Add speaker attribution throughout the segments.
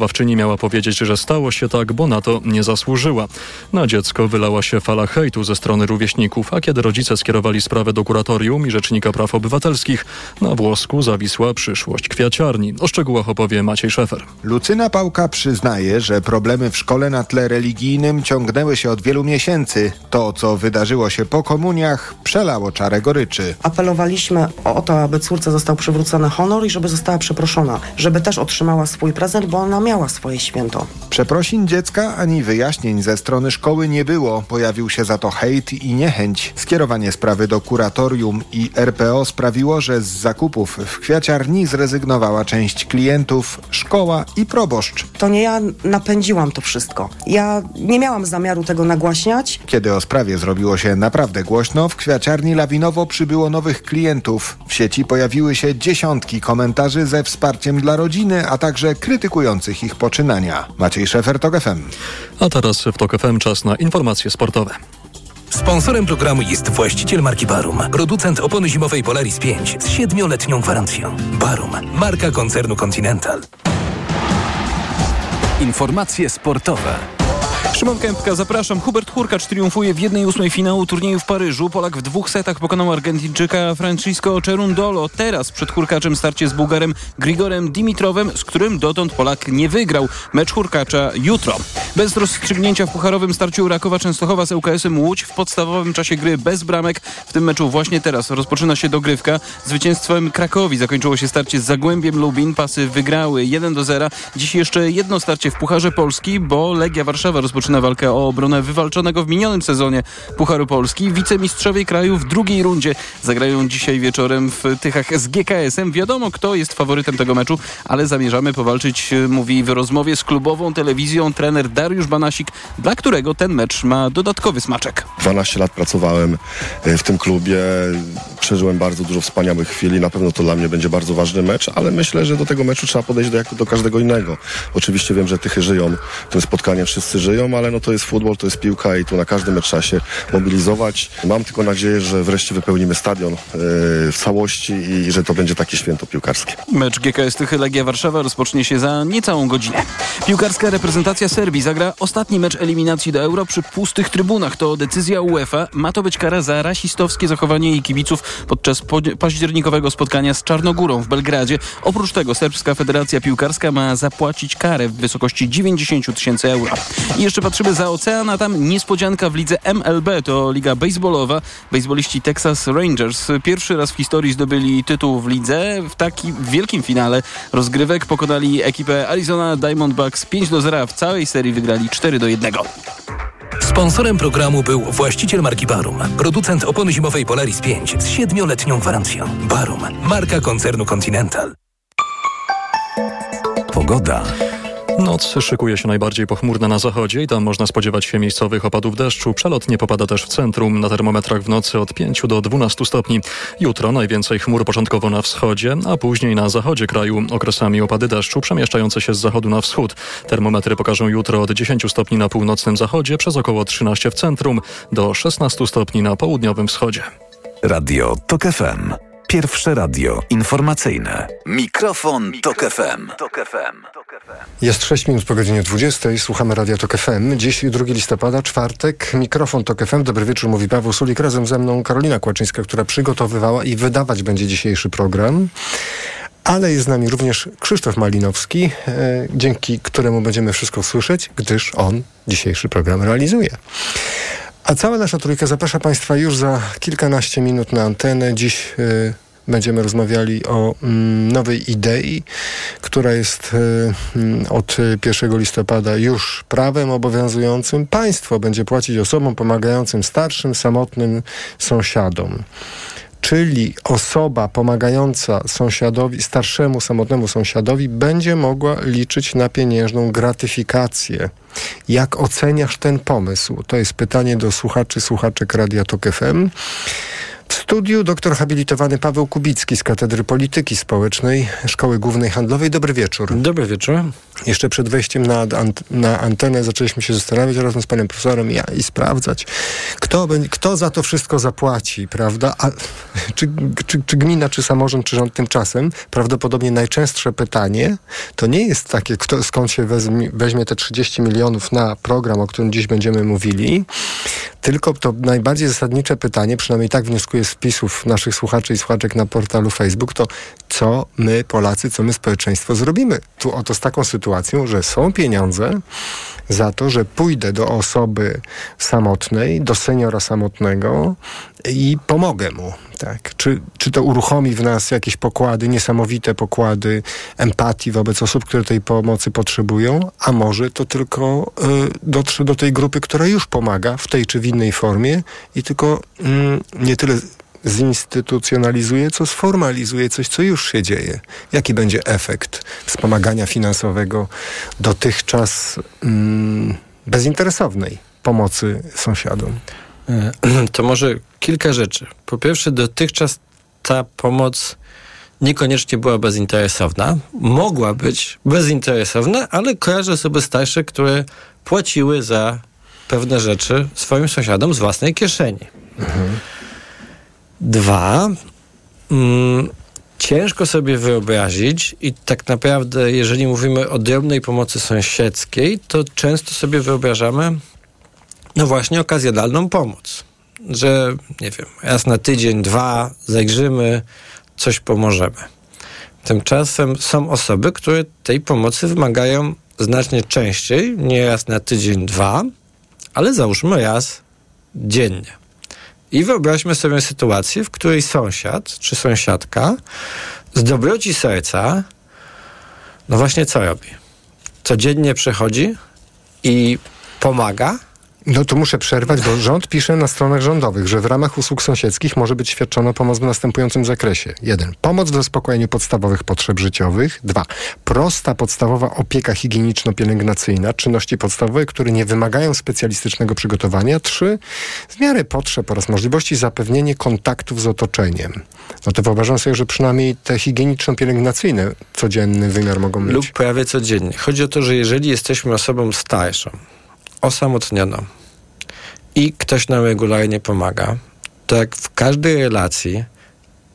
Speaker 1: Wychowawczyni miała powiedzieć, że stało się tak, bo na to nie zasłużyła. Na dziecko wylała się fala hejtu ze strony rówieśników, a kiedy rodzice skierowali sprawę do kuratorium i Rzecznika Praw Obywatelskich, na włosku zawisła przyszłość kwiaciarni. O szczegółach opowie Maciej Szefer.
Speaker 2: Lucyna Pałka przyznaje, że problemy w szkole na tle religijnym ciągnęły się od wielu miesięcy. To, co wydarzyło się po komuniach, przelało czarę goryczy.
Speaker 3: Apelowaliśmy o to, aby córce został przywrócony honor i żeby została przeproszona, żeby też otrzymała swój prezent, bo ona miała swoje święto.
Speaker 2: Przeprosin dziecka ani wyjaśnień ze strony szkoły nie było. Pojawił się za to hejt i niechęć. Skierowanie sprawy do kuratorium i RPO sprawiło, że z zakupów w kwiaciarni zrezygnowała część klientów, szkoła i proboszcz.
Speaker 3: To nie ja napędziłam to wszystko. Ja nie miałam zamiaru tego nagłaśniać.
Speaker 2: Kiedy o sprawie zrobiło się naprawdę głośno, w kwiaciarni lawinowo przybyło nowych klientów. W sieci pojawiły się dziesiątki komentarzy ze wsparciem dla rodziny, a także krytykujących ich poczynania. Maciej Szefer, TOK FM.
Speaker 1: A teraz w TOK FM czas na informacje sportowe.
Speaker 4: Sponsorem programu jest właściciel marki Barum, producent opony zimowej Polaris 5 z 7-letnią gwarancją. Barum, marka koncernu Continental.
Speaker 5: Informacje sportowe.
Speaker 6: Szymon Kępka, zapraszam. Hubert Hurkacz triumfuje w 1-8 finału turnieju w Paryżu. Polak w dwóch setach pokonał Argentyńczyka Francisco Cerundolo. Teraz przed Hurkaczem starcie z Bułgarem Grigorem Dimitrowem, z którym dotąd Polak nie wygrał. Mecz Hurkacza jutro. Bez rozstrzygnięcia w pucharowym starciu Rakowa Częstochowa z ŁKS-em Łódź w podstawowym czasie gry bez bramek. W tym meczu właśnie teraz rozpoczyna się dogrywka. Zwycięstwem Krakowi zakończyło się starcie z Zagłębiem Lubin. Pasy wygrały 1 do 0. Dziś jeszcze jedno starcie w Pucharze Polski, bo Legia Warszawa rozpoczyna walkę o obronę wywalczonego w minionym sezonie Pucharu Polski. Wicemistrzowie kraju w drugiej rundzie zagrają dzisiaj wieczorem w Tychach z GKS-em. Wiadomo, kto jest faworytem tego meczu, ale zamierzamy powalczyć, mówi w rozmowie z klubową telewizją trener Dariusz Banasik, dla którego ten mecz ma dodatkowy smaczek.
Speaker 7: 12 lat pracowałem e, w tym klubie, przeżyłem bardzo dużo wspaniałych chwil na pewno to dla mnie będzie bardzo ważny mecz, ale myślę, że do tego meczu trzeba podejść do, jak do każdego innego. Oczywiście wiem, że Tychy żyją, tym spotkaniem wszyscy żyją, ale no to jest futbol, to jest piłka i tu na każdy mecz trzeba się mobilizować. Mam tylko nadzieję, że wreszcie wypełnimy stadion yy, w całości i że to będzie takie święto piłkarskie.
Speaker 6: Mecz GKS Tychy Legia Warszawa rozpocznie się za niecałą godzinę. Piłkarska reprezentacja Serbii zagra ostatni mecz eliminacji do Euro przy pustych trybunach. To decyzja UEFA. Ma to być kara za rasistowskie zachowanie jej kibiców podczas październikowego spotkania z Czarnogórą w Belgradzie. Oprócz tego Serbska Federacja Piłkarska ma zapłacić karę w wysokości 90 tysięcy euro. I jeszcze patrzymy za ocean, a tam niespodzianka w lidze MLB. To liga baseballowa. Bejsboliści Texas Rangers pierwszy raz w historii zdobyli tytuł w lidze. W takim wielkim finale rozgrywek pokonali ekipę Arizona Diamondbacks 5 do 0. W całej serii wygrali 4 do 1.
Speaker 4: Sponsorem programu był właściciel marki Barum, producent opony zimowej Polaris 5 z 7-letnią gwarancją. Barum, marka koncernu Continental.
Speaker 5: Pogoda.
Speaker 1: Noc szykuje się najbardziej pochmurna na zachodzie i tam można spodziewać się miejscowych opadów deszczu. Przelotnie popada też w centrum. Na termometrach w nocy od 5 do 12 stopni. Jutro najwięcej chmur początkowo na wschodzie, a później na zachodzie kraju. Okresami opady deszczu przemieszczające się z zachodu na wschód. Termometry pokażą jutro od 10 stopni na północnym zachodzie, przez około 13 w centrum, do 16 stopni na południowym wschodzie.
Speaker 5: Radio TOK FM. Pierwsze radio informacyjne. Mikrofon, Tok FM.
Speaker 8: Jest 6 minut po godzinie 20. Słuchamy Radia Tok FM. Dziś 2 listopada, czwartek. Mikrofon Tok FM. Dobry wieczór, mówi Paweł Sulik. Razem ze mną Karolina Kłaczyńska, która przygotowywała i wydawać będzie dzisiejszy program. Ale jest z nami również Krzysztof Malinowski, e, dzięki któremu będziemy wszystko słyszeć, gdyż on dzisiejszy program realizuje. A cała nasza trójka zaprasza Państwa już za kilkanaście minut na antenę. Dziś y, będziemy rozmawiali o mm, nowej idei, która jest y, od 1 listopada już prawem obowiązującym. Państwo będzie płacić osobom pomagającym starszym, samotnym sąsiadom czyli osoba pomagająca sąsiadowi, starszemu, samotnemu sąsiadowi będzie mogła liczyć na pieniężną gratyfikację. Jak oceniasz ten pomysł? To jest pytanie do słuchaczy, słuchaczek Radia Tok FM. Studiu doktor habilitowany Paweł Kubicki z Katedry Polityki Społecznej Szkoły Głównej Handlowej. Dobry wieczór.
Speaker 9: Dobry wieczór.
Speaker 8: Jeszcze przed wejściem na, na antenę zaczęliśmy się zastanawiać razem z panem profesorem ja, i sprawdzać, kto, kto za to wszystko zapłaci, prawda? A, czy, czy, czy gmina, czy samorząd, czy rząd tymczasem? Prawdopodobnie najczęstsze pytanie to nie jest takie, kto, skąd się weźmie, weźmie te 30 milionów na program, o którym dziś będziemy mówili, tylko to najbardziej zasadnicze pytanie, przynajmniej tak wnioskuję z wpisów naszych słuchaczy i słuchaczek na portalu Facebook, to co my, Polacy, co my, społeczeństwo zrobimy tu oto z taką sytuacją, że są pieniądze za to, że pójdę do osoby samotnej, do seniora samotnego i pomogę mu. Tak. Czy, czy to uruchomi w nas jakieś pokłady, niesamowite pokłady empatii wobec osób, które tej pomocy potrzebują, a może to tylko y, dotrze do tej grupy, która już pomaga w tej czy w innej formie i tylko y, nie tyle zinstytucjonalizuje, co sformalizuje coś, co już się dzieje. Jaki będzie efekt wspomagania finansowego dotychczas mm, bezinteresownej pomocy sąsiadom?
Speaker 9: To może kilka rzeczy. Po pierwsze, dotychczas ta pomoc niekoniecznie była bezinteresowna. Mogła być bezinteresowna, ale kojarzę osoby starsze, które płaciły za pewne rzeczy swoim sąsiadom z własnej kieszeni. Mhm. Dwa, mm, ciężko sobie wyobrazić i tak naprawdę, jeżeli mówimy o drobnej pomocy sąsiedzkiej, to często sobie wyobrażamy, no właśnie, okazjonalną pomoc. Że, nie wiem, raz na tydzień, dwa zajrzymy, coś pomożemy. Tymczasem są osoby, które tej pomocy wymagają znacznie częściej, nie raz na tydzień, dwa, ale załóżmy raz dziennie. I wyobraźmy sobie sytuację, w której sąsiad czy sąsiadka z dobroci serca, no właśnie co robi? Codziennie przychodzi i pomaga,
Speaker 8: no to muszę przerwać, bo rząd pisze na stronach rządowych, że w ramach usług sąsiedzkich może być świadczona pomoc w następującym zakresie. Jeden. Pomoc w zaspokojeniu podstawowych potrzeb życiowych. Dwa. Prosta, podstawowa opieka higieniczno-pielęgnacyjna, czynności podstawowe, które nie wymagają specjalistycznego przygotowania. Trzy. W miarę potrzeb oraz możliwości zapewnienie kontaktów z otoczeniem. No to wyobrażam sobie, że przynajmniej te higieniczno-pielęgnacyjne codzienny wymiar mogą mieć.
Speaker 9: Lub prawie codziennie. Chodzi o to, że jeżeli jesteśmy osobą starszą, osamotniono i ktoś nam regularnie pomaga, to jak w każdej relacji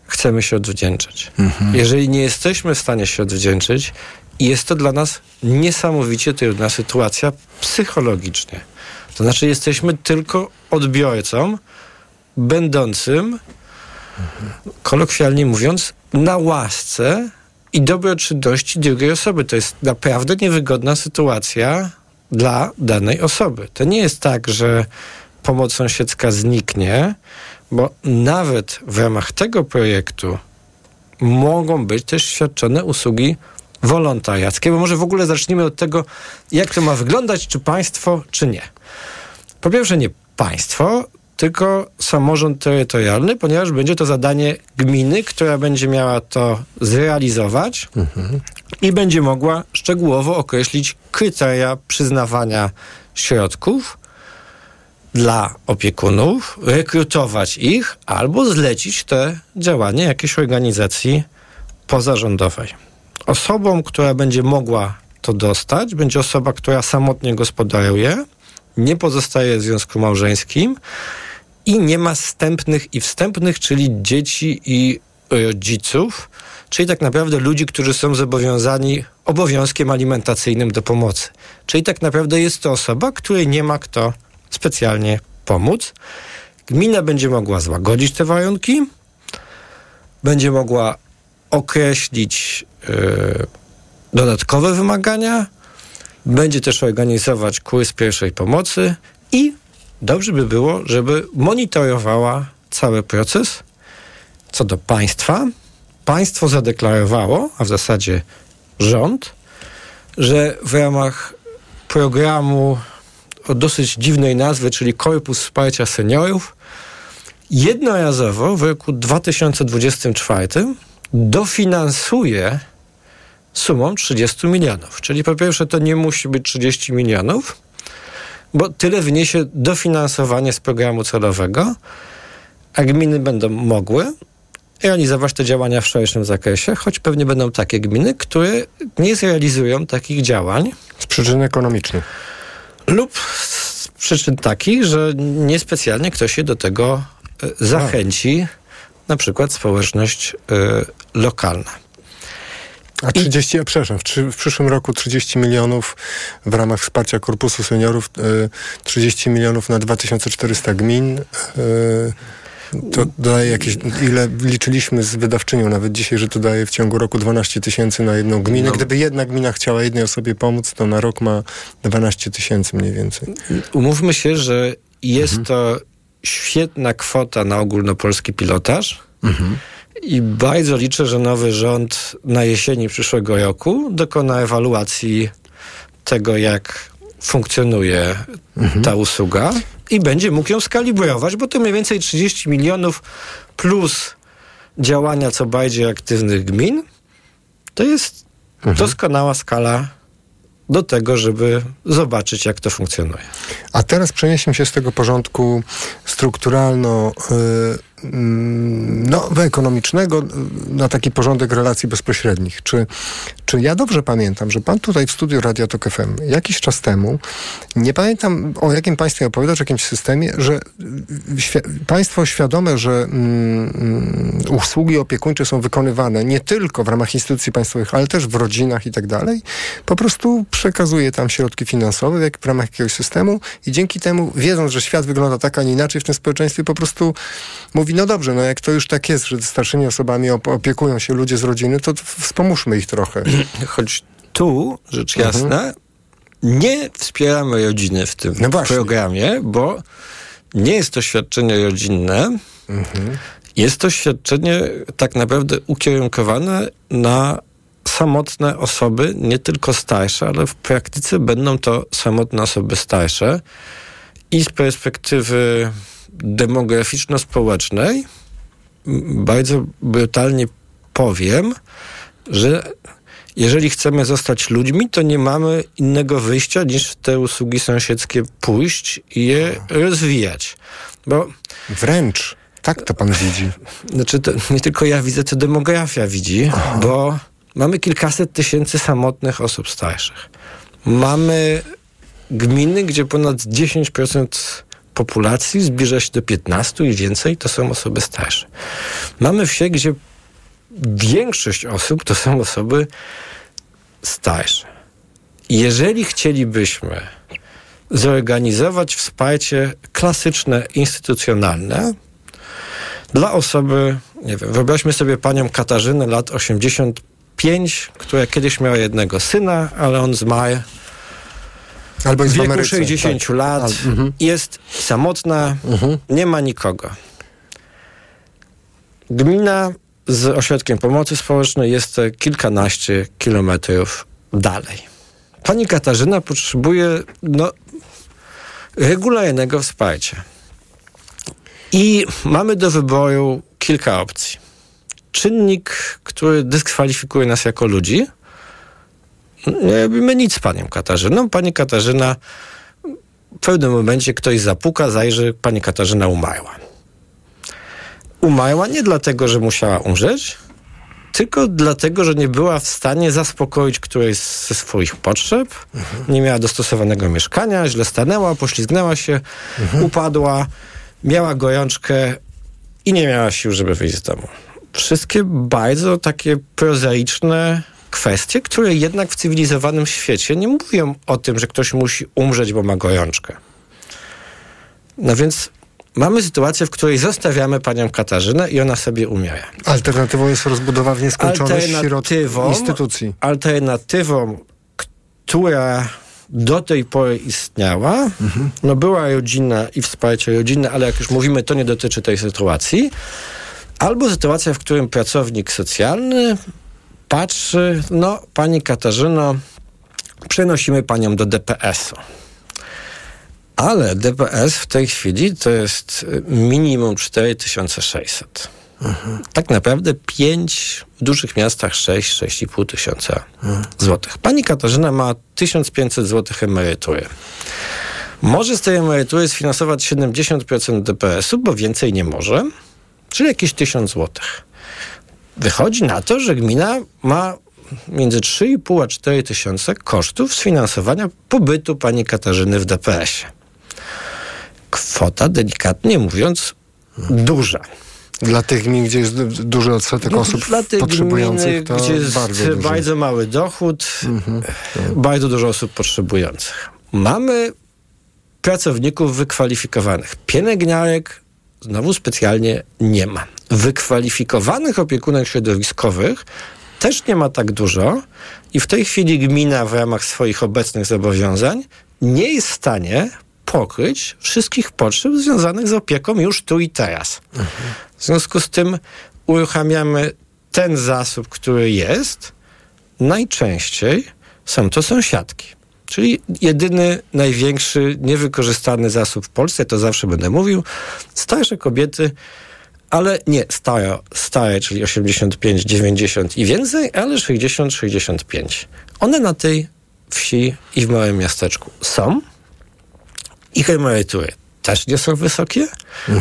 Speaker 9: chcemy się odwdzięczyć. Mhm. Jeżeli nie jesteśmy w stanie się odwdzięczyć, jest to dla nas niesamowicie trudna sytuacja psychologicznie. To znaczy, jesteśmy tylko odbiorcą, będącym, mhm. kolokwialnie mówiąc, na łasce i dobroczynności drugiej osoby. To jest naprawdę niewygodna sytuacja dla danej osoby. To nie jest tak, że pomoc sąsiedzka zniknie, bo nawet w ramach tego projektu mogą być też świadczone usługi wolontariackie, bo może w ogóle zacznijmy od tego, jak to ma wyglądać, czy państwo, czy nie. Po pierwsze, nie państwo, tylko samorząd terytorialny, ponieważ będzie to zadanie gminy, która będzie miała to zrealizować mhm. I będzie mogła szczegółowo określić kryteria przyznawania środków dla opiekunów, rekrutować ich albo zlecić te działania jakiejś organizacji pozarządowej. Osobą, która będzie mogła to dostać, będzie osoba, która samotnie gospodaruje, nie pozostaje w związku małżeńskim i nie ma wstępnych i wstępnych, czyli dzieci i rodziców, czyli tak naprawdę ludzi, którzy są zobowiązani obowiązkiem alimentacyjnym do pomocy. Czyli tak naprawdę jest to osoba, której nie ma kto specjalnie pomóc. Gmina będzie mogła złagodzić te warunki, będzie mogła określić yy, dodatkowe wymagania, będzie też organizować kurs pierwszej pomocy i dobrze by było, żeby monitorowała cały proces. Co do państwa, państwo zadeklarowało, a w zasadzie rząd, że w ramach programu o dosyć dziwnej nazwy, czyli Korpus Wsparcia Seniorów, jednorazowo w roku 2024 dofinansuje sumą 30 milionów. Czyli po pierwsze to nie musi być 30 milionów, bo tyle wyniesie dofinansowanie z programu celowego, a gminy będą mogły realizować te działania w szerszym zakresie, choć pewnie będą takie gminy, które nie zrealizują takich działań.
Speaker 8: Z przyczyn ekonomicznych.
Speaker 9: Lub z przyczyn takich, że niespecjalnie ktoś się do tego e, zachęci, na przykład społeczność y, lokalna.
Speaker 8: A 30, I... przepraszam, w, w, przyszłym roku 30 milionów w ramach wsparcia Korpusu Seniorów, y, 30 milionów na 2400 gmin. Y, to daje jakieś, ile liczyliśmy z wydawczynią nawet dzisiaj, że to daje w ciągu roku 12 tysięcy na jedną gminę. No. Gdyby jedna gmina chciała jednej osobie pomóc, to na rok ma 12 tysięcy mniej więcej.
Speaker 9: Umówmy się, że jest mhm. to świetna kwota na ogólnopolski pilotaż. Mhm. I bardzo liczę, że nowy rząd na jesieni przyszłego roku dokona ewaluacji tego, jak funkcjonuje mhm. ta usługa i będzie mógł ją skalibrować, bo to mniej więcej 30 milionów plus działania co bardziej aktywnych gmin to jest mhm. doskonała skala do tego, żeby zobaczyć, jak to funkcjonuje.
Speaker 8: A teraz przeniesiemy się z tego porządku strukturalno y, no, ekonomicznego na taki porządek relacji bezpośrednich. Czy, czy ja dobrze pamiętam, że pan tutaj w studiu Radio Tok FM jakiś czas temu, nie pamiętam o jakim państwie opowiadać, o jakimś systemie, że świ państwo świadome, że mm, usługi opiekuńcze są wykonywane nie tylko w ramach instytucji państwowych, ale też w rodzinach i tak dalej, po prostu przekazuje tam środki finansowe jak w ramach jakiegoś systemu i dzięki temu, wiedząc, że świat wygląda tak, a nie inaczej w tym społeczeństwie, po prostu mówi, no dobrze, no jak to już tak jest, że starszymi osobami opiekują się ludzie z rodziny, to wspomóżmy ich trochę.
Speaker 9: Choć tu, rzecz mhm. jasna, mhm. nie wspieramy rodziny w tym no programie, bo nie jest to świadczenie rodzinne. Mhm. Jest to świadczenie tak naprawdę ukierunkowane na samotne osoby, nie tylko starsze, ale w praktyce będą to samotne osoby starsze. I z perspektywy demograficzno-społecznej, bardzo brutalnie powiem, że jeżeli chcemy zostać ludźmi, to nie mamy innego wyjścia niż w te usługi sąsiedzkie pójść i je rozwijać. Bo
Speaker 8: wręcz tak to pan widzi.
Speaker 9: Znaczy, to nie tylko ja widzę, to demografia widzi, bo mamy kilkaset tysięcy samotnych osób starszych. Mamy gminy, gdzie ponad 10% populacji zbliża się do 15 i więcej to są osoby starsze. Mamy wsie, gdzie większość osób to są osoby starsze. Jeżeli chcielibyśmy zorganizować wsparcie klasyczne, instytucjonalne dla osoby, nie wiem, wyobraźmy sobie panią Katarzynę lat 85, która kiedyś miała jednego syna, ale on zmarł Albo jest w wieku Ameryce, 60 tak. lat, Al, mhm. jest samotna, mhm. nie ma nikogo. Gmina z ośrodkiem pomocy społecznej jest kilkanaście kilometrów dalej. Pani Katarzyna potrzebuje no, regularnego wsparcia. I mamy do wyboru kilka opcji. Czynnik, który dyskwalifikuje nas jako ludzi – nie robimy nic z panią Katarzyną. Pani Katarzyna w pewnym momencie ktoś zapuka, zajrzy, pani Katarzyna umarła. Umarła nie dlatego, że musiała umrzeć, tylko dlatego, że nie była w stanie zaspokoić którejś ze swoich potrzeb, mhm. nie miała dostosowanego mieszkania, źle stanęła, poślizgnęła się, mhm. upadła, miała gorączkę i nie miała sił, żeby wyjść z domu. Wszystkie bardzo takie prozaiczne kwestie, które jednak w cywilizowanym świecie nie mówią o tym, że ktoś musi umrzeć, bo ma gorączkę. No więc mamy sytuację, w której zostawiamy panią Katarzynę i ona sobie umiera.
Speaker 8: Alternatywą jest rozbudowa w nieskończoność alternatywą, instytucji.
Speaker 9: Alternatywą, która do tej pory istniała, mhm. no była rodzina i wsparcie rodzinne, ale jak już mówimy, to nie dotyczy tej sytuacji. Albo sytuacja, w którym pracownik socjalny patrzy, no pani Katarzyno, przenosimy panią do DPS-u. Ale DPS w tej chwili to jest minimum 4600. Mhm. Tak naprawdę 5, w dużych miastach 6, 6,5 tysiąca mhm. złotych. Pani Katarzyna ma 1500 złotych emerytury. Może z tej emerytury sfinansować 70% DPS-u, bo więcej nie może czyli jakieś 1000 złotych. Wychodzi na to, że gmina ma między 3,5 a 4 tysiące kosztów sfinansowania pobytu pani Katarzyny w DPS-ie. Kwota, delikatnie mówiąc, duża.
Speaker 8: Dla tych gmin, gdzie jest du- duży odsetek osób
Speaker 9: Dla tych
Speaker 8: potrzebujących,
Speaker 9: gminy,
Speaker 8: to
Speaker 9: gdzie jest
Speaker 8: bardzo
Speaker 9: bardzo,
Speaker 8: duży.
Speaker 9: mały dochód, bardzo dużo osób potrzebujących. Mamy pracowników wykwalifikowanych. Pielęgniarek znowu specjalnie nie ma. Wykwalifikowanych opiekunek środowiskowych też nie ma tak dużo i w tej chwili gmina w ramach swoich obecnych zobowiązań nie jest w stanie pokryć wszystkich potrzeb związanych z opieką już tu i teraz. W związku z tym uruchamiamy ten zasób, który jest. Najczęściej są to sąsiadki. Czyli jedyny, największy, niewykorzystany zasób w Polsce, to zawsze będę mówił, starsze kobiety, ale nie stare, stare, czyli 85, 90 i więcej, ale 60, 65. One na tej wsi i w małym miasteczku są. Ich emerytury też nie są wysokie.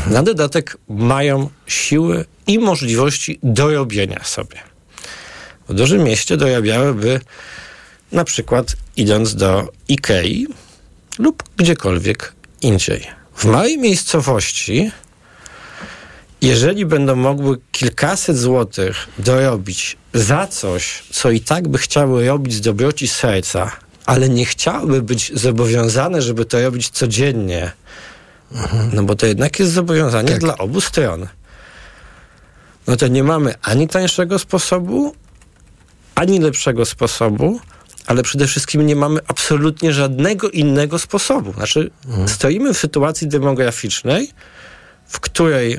Speaker 9: Na dodatek mają siły i możliwości dorobienia sobie. W dużym mieście dorabiałyby na przykład idąc do Ikei lub gdziekolwiek indziej. W małej miejscowości, jeżeli będą mogły kilkaset złotych dorobić za coś, co i tak by chciały robić z dobroci serca, ale nie chciałyby być zobowiązane, żeby to robić codziennie, no bo to jednak jest zobowiązanie
Speaker 8: Tak.
Speaker 9: dla obu stron. No to nie mamy ani tańszego sposobu, ani lepszego sposobu, ale przede wszystkim nie mamy absolutnie żadnego innego sposobu. Znaczy, stoimy w sytuacji demograficznej, w której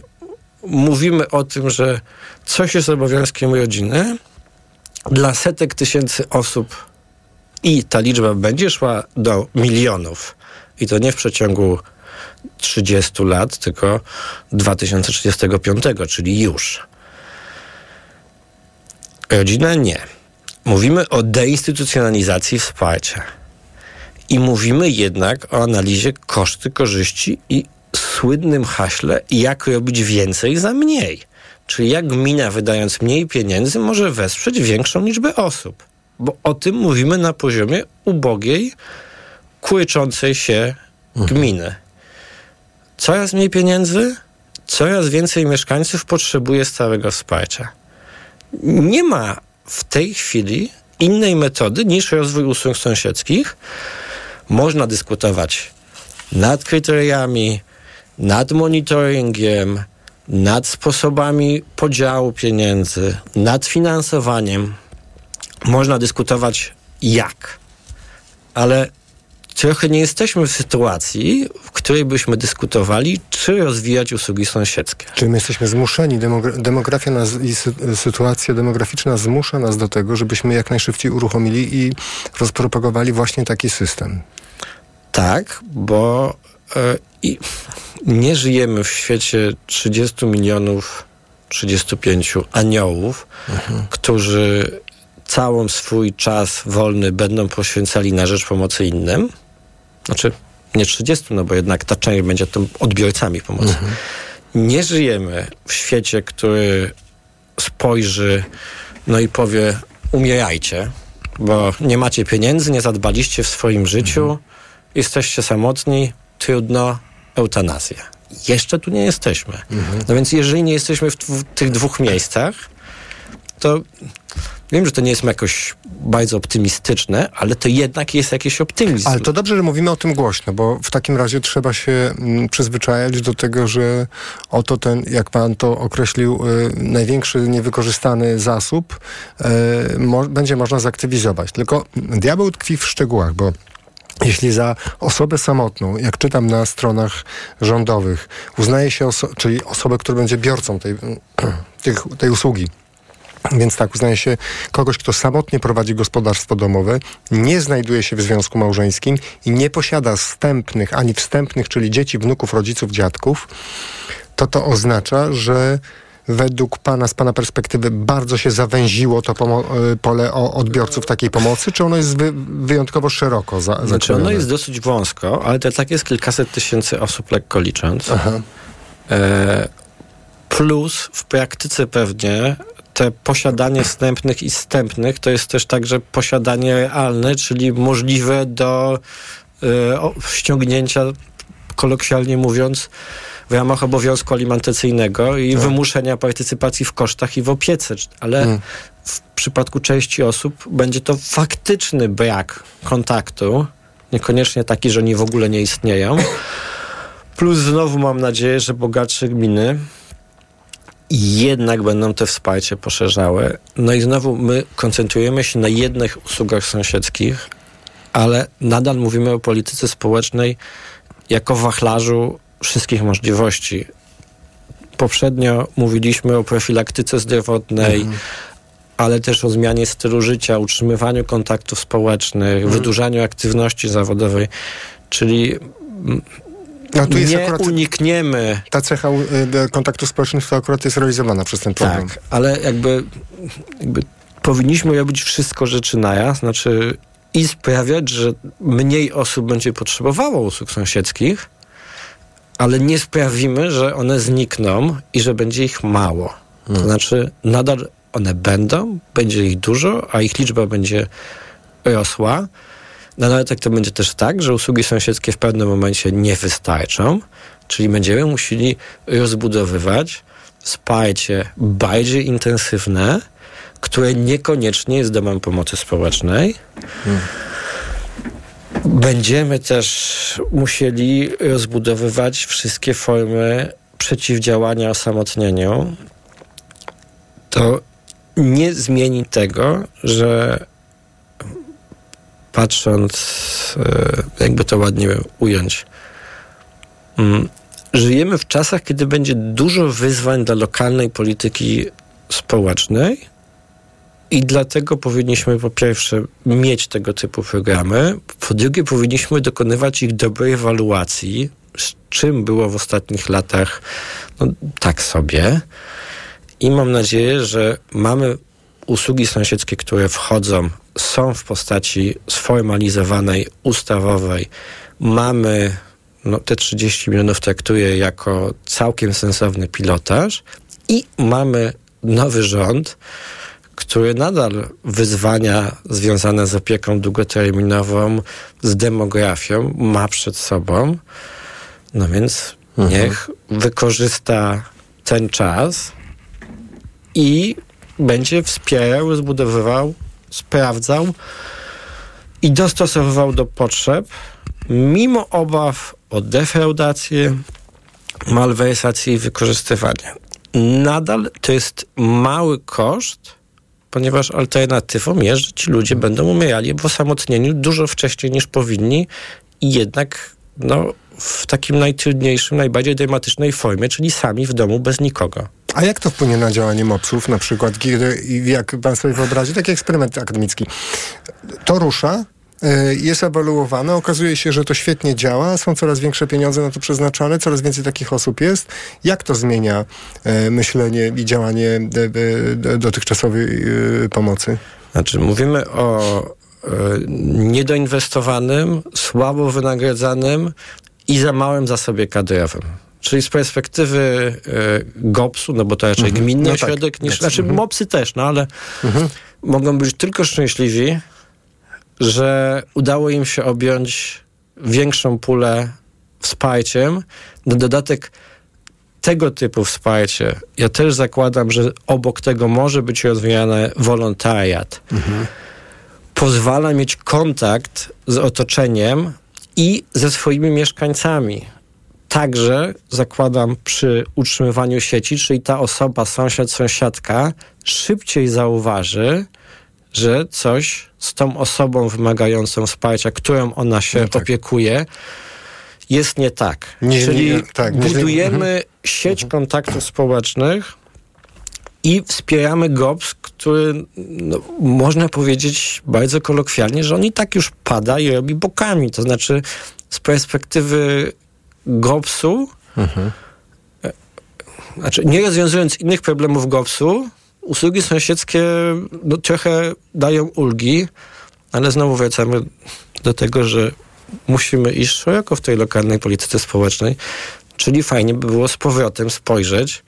Speaker 9: mówimy o tym, że coś jest obowiązkiem rodziny dla setek tysięcy osób i ta liczba będzie szła do milionów. I to nie w przeciągu 30 lat, tylko 2035, czyli już. Rodzina nie. Mówimy o deinstytucjonalizacji wsparcia. I mówimy jednak o analizie koszty, korzyści i słynnym haśle, jak robić więcej za mniej. Czyli jak gmina, wydając mniej pieniędzy, może wesprzeć większą liczbę osób. Bo o tym mówimy na poziomie ubogiej, kurczącej się gminy. Coraz mniej pieniędzy, coraz więcej mieszkańców potrzebuje stałego wsparcia. Nie ma w tej chwili innej metody niż rozwój usług sąsiedzkich. Można dyskutować nad kryteriami, nad monitoringiem, nad sposobami podziału pieniędzy, nad finansowaniem. Można dyskutować jak, ale trochę nie jesteśmy w sytuacji, w której byśmy dyskutowali, czy rozwijać usługi sąsiedzkie.
Speaker 8: Czy my jesteśmy zmuszeni, demogra- demografia nas i sy- sytuacja demograficzna zmusza nas do tego, żebyśmy jak najszybciej uruchomili i rozpropagowali właśnie taki system.
Speaker 9: Tak, bo i nie żyjemy w świecie 30 milionów, 35 aniołów, którzy całą swój czas wolny będą poświęcali na rzecz pomocy innym. Znaczy, nie 30, no bo jednak ta część będzie tym odbiorcami pomocy. Nie żyjemy w świecie, który spojrzy, no i powie, umierajcie, bo nie macie pieniędzy, nie zadbaliście w swoim życiu, jesteście samotni, trudno, eutanazja. Jeszcze tu nie jesteśmy. No więc jeżeli nie jesteśmy w, w tych dwóch miejscach, to wiem, że to nie jest jakoś bardzo optymistyczne, ale to jednak jest jakiś optymizm.
Speaker 8: Ale to dobrze, że mówimy o tym głośno, bo w takim razie trzeba się mm, przyzwyczajać do tego, że oto ten, jak pan to określił, y, największy niewykorzystany zasób y, będzie można zaktywizować. Tylko diabeł tkwi w szczegółach, bo jeśli za osobę samotną, jak czytam na stronach rządowych, uznaje się, oso- czyli osobę, która będzie biorcą tej, tych, tej usługi, więc tak, uznaje się kogoś, kto samotnie prowadzi gospodarstwo domowe, nie znajduje się w związku małżeńskim i nie posiada wstępnych, ani wstępnych, czyli dzieci, wnuków, rodziców, dziadków, to to oznacza, że według pana, z pana perspektywy, bardzo się zawęziło to y, pole o odbiorców takiej pomocy, czy ono jest wy- wyjątkowo szeroko za-
Speaker 9: Znaczy ono jest dosyć wąsko, ale to tak jest kilkaset tysięcy osób, lekko licząc. E, plus w praktyce pewnie te posiadanie wstępnych i wstępnych to jest też także posiadanie realne, czyli możliwe do y, o, ściągnięcia, kolokwialnie mówiąc, w ramach obowiązku alimentacyjnego i
Speaker 8: Tak.
Speaker 9: wymuszenia partycypacji w kosztach i w opiece. Ale
Speaker 8: Mm.
Speaker 9: w przypadku części osób będzie to faktyczny brak kontaktu, niekoniecznie taki, że oni w ogóle nie istnieją. Plus znowu mam nadzieję, że bogatsze gminy jednak będą te wsparcie poszerzały. No i znowu my koncentrujemy się na jednych usługach sąsiedzkich, ale nadal mówimy o polityce społecznej jako wachlarzu wszystkich możliwości. Poprzednio mówiliśmy o profilaktyce zdrowotnej, ale też o zmianie stylu życia, utrzymywaniu kontaktów społecznych, wydłużaniu aktywności zawodowej. Czyli
Speaker 8: No tu
Speaker 9: nie unikniemy
Speaker 8: ta cecha y, kontaktu społecznych, to akurat jest realizowana przez ten program.
Speaker 9: Tak, ale jakby, jakby powinniśmy robić wszystko rzeczy naraz, znaczy i sprawiać, że mniej osób będzie potrzebowało usług sąsiedzkich, ale nie sprawimy, że one znikną i że będzie ich mało. To znaczy nadal one będą, będzie ich dużo, a ich liczba będzie rosła. No ale tak to będzie też tak, że usługi sąsiedzkie w pewnym momencie nie wystarczą, czyli będziemy musieli rozbudowywać wsparcie bardziej intensywne, które niekoniecznie jest domem pomocy społecznej. Będziemy też musieli rozbudowywać wszystkie formy przeciwdziałania osamotnieniu. To nie zmieni tego, że patrząc, e, jakby to ładnie ująć, mm, żyjemy w czasach, kiedy będzie dużo wyzwań dla lokalnej polityki społecznej i dlatego powinniśmy po pierwsze mieć tego typu programy, po drugie powinniśmy dokonywać ich dobrej ewaluacji, z czym było w ostatnich latach no, tak sobie. I mam nadzieję, że mamy usługi sąsiedzkie, które wchodzą, są w postaci sformalizowanej, ustawowej. Mamy no, te 30 milionów traktuję jako całkiem sensowny pilotaż i mamy nowy rząd, który nadal wyzwania związane z opieką długoterminową, z demografią ma przed sobą. No więc niech wykorzysta ten czas i będzie wspierał, rozbudowywał, sprawdzał i dostosowywał do potrzeb, mimo obaw o defraudację, malwersację i wykorzystywanie. Nadal to jest mały koszt, ponieważ alternatywą jest, że ci ludzie będą umierali w osamotnieniu dużo wcześniej niż powinni i jednak no, w takim najtrudniejszym, najbardziej dramatycznej formie, czyli sami w domu bez nikogo.
Speaker 8: A jak to wpłynie na działanie MOPS-ów na przykład, jak pan sobie wyobrazi, taki eksperyment akademicki. To rusza, jest ewaluowane, okazuje się, że to świetnie działa, są coraz większe pieniądze na to przeznaczane, coraz więcej takich osób jest. Jak to zmienia y, myślenie i działanie y, dotychczasowej pomocy?
Speaker 9: Znaczy, mówimy o e, niedoinwestowanym, słabo wynagradzanym i za małym zasobie kadrowym. Czyli z perspektywy e, GOPS-u, no bo to raczej gminny
Speaker 8: No tak,
Speaker 9: ośrodek, niż,
Speaker 8: GOPS,
Speaker 9: znaczy
Speaker 8: mhm.
Speaker 9: MOPSy też, no ale mogą być tylko szczęśliwi, że udało im się objąć większą pulę wsparciem. Na dodatek tego typu wsparcie, ja też zakładam, że obok tego może być rozwijany wolontariat. Pozwala mieć kontakt z otoczeniem i ze swoimi mieszkańcami. Także zakładam przy utrzymywaniu sieci, czyli ta osoba, sąsiad, sąsiadka szybciej zauważy, że coś z tą osobą wymagającą wsparcia, którą ona się
Speaker 8: No tak.
Speaker 9: opiekuje, jest nie tak.
Speaker 8: Nie-
Speaker 9: Czyli
Speaker 8: nie- tak, nie-
Speaker 9: budujemy sieć kontaktów społecznych i wspieramy GOPS, który no, można powiedzieć bardzo kolokwialnie, że on i tak już pada i robi bokami. To znaczy z perspektywy GOPS-u, e, znaczy nie rozwiązując innych problemów GOPS-u, usługi sąsiedzkie no, trochę dają ulgi, ale znowu wracamy do tego, że musimy iść szeroko w tej lokalnej polityce społecznej, czyli fajnie by było z powrotem spojrzeć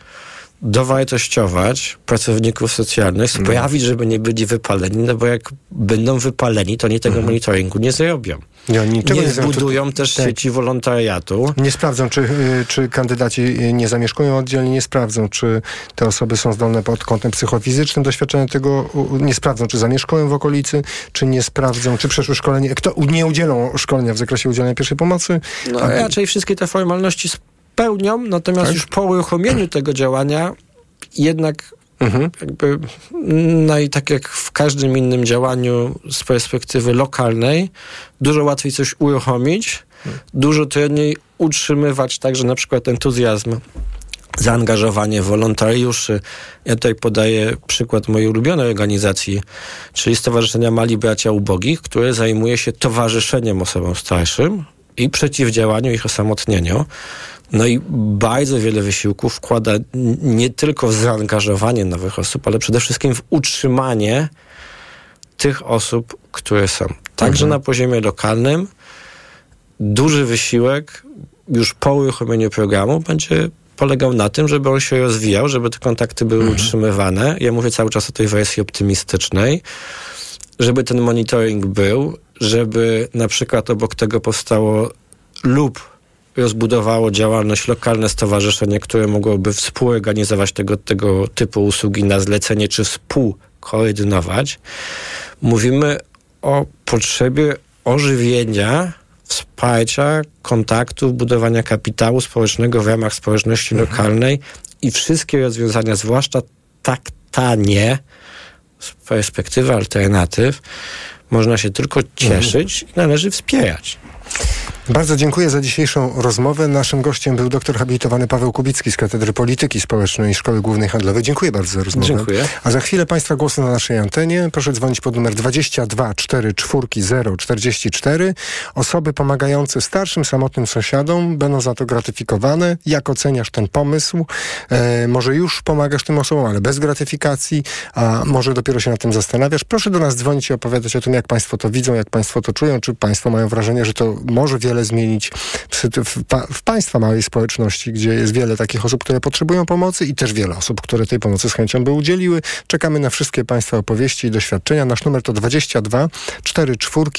Speaker 9: dowartościować pracowników socjalnych, sprawić, żeby nie byli wypaleni, no bo jak będą wypaleni, to oni tego monitoringu nie zrobią.
Speaker 8: Nie, oni
Speaker 9: Nie
Speaker 8: nie zrobią.
Speaker 9: zbudują też
Speaker 8: Tak.
Speaker 9: sieci wolontariatu.
Speaker 8: Nie sprawdzą, czy, czy kandydaci nie zamieszkują oddzielnie, nie sprawdzą, czy te osoby są zdolne pod kątem psychofizycznym doświadczenia tego, nie sprawdzą, czy zamieszkują w okolicy, czy nie sprawdzą, czy przeszły szkolenie, kto nie udzielą szkolenia w zakresie udzielania pierwszej pomocy.
Speaker 9: No,
Speaker 8: A-
Speaker 9: raczej wszystkie te formalności spełnią, natomiast
Speaker 8: Tak?
Speaker 9: już po uruchomieniu tego działania jednak
Speaker 8: Mhm.
Speaker 9: jakby, no i tak jak w każdym innym działaniu z perspektywy lokalnej, dużo łatwiej coś uruchomić, dużo trudniej utrzymywać także na przykład entuzjazm zaangażowanie wolontariuszy. Ja tutaj podaję przykład mojej ulubionej organizacji, czyli Stowarzyszenia Mali Bracia Ubogich, które zajmuje się towarzyszeniem osobom starszym i przeciwdziałaniu ich osamotnieniu. No i bardzo wiele wysiłków wkłada nie tylko w zaangażowanie nowych osób, ale przede wszystkim w utrzymanie tych osób, które są. Także na poziomie lokalnym duży wysiłek już po uruchomieniu programu będzie polegał na tym, żeby on się rozwijał, żeby te kontakty były utrzymywane. Ja mówię cały czas o tej wersji optymistycznej, żeby ten monitoring był, żeby na przykład obok tego powstało lub rozbudowało działalność lokalne stowarzyszenie, które mogłoby współorganizować tego, tego typu usługi na zlecenie, czy współkoordynować. Mówimy o potrzebie ożywienia, wsparcia, kontaktów, budowania kapitału społecznego w ramach społeczności lokalnej i wszystkie rozwiązania, zwłaszcza tak tanie, z perspektywy alternatyw, można się tylko cieszyć i należy wspierać.
Speaker 8: Bardzo dziękuję za dzisiejszą rozmowę. Naszym gościem był doktor habilitowany Paweł Kubicki z Katedry Polityki Społecznej Szkoły Głównej Handlowej. Dziękuję bardzo za rozmowę.
Speaker 9: Dziękuję.
Speaker 8: A za chwilę Państwa głosy na naszej antenie. Proszę dzwonić pod numer 22 44 044. Osoby pomagające starszym, samotnym sąsiadom będą za to gratyfikowane. Jak oceniasz ten pomysł? E, może już pomagasz tym osobom, ale bez gratyfikacji, a może dopiero się nad tym zastanawiasz? Proszę do nas dzwonić i opowiadać o tym, jak Państwo to widzą, jak Państwo to czują, czy Państwo mają wrażenie, że to może wiele zmienić w, sytu- w, w Państwa małej społeczności, gdzie jest wiele takich osób, które potrzebują pomocy i też wiele osób, które tej pomocy z chęcią by udzieliły. Czekamy na wszystkie Państwa opowieści i doświadczenia. Nasz numer to 22 44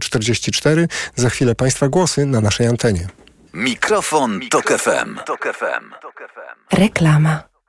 Speaker 8: 044. Za chwilę Państwa głosy na naszej antenie.
Speaker 5: Mikrofon, Tok FM.
Speaker 10: Reklama.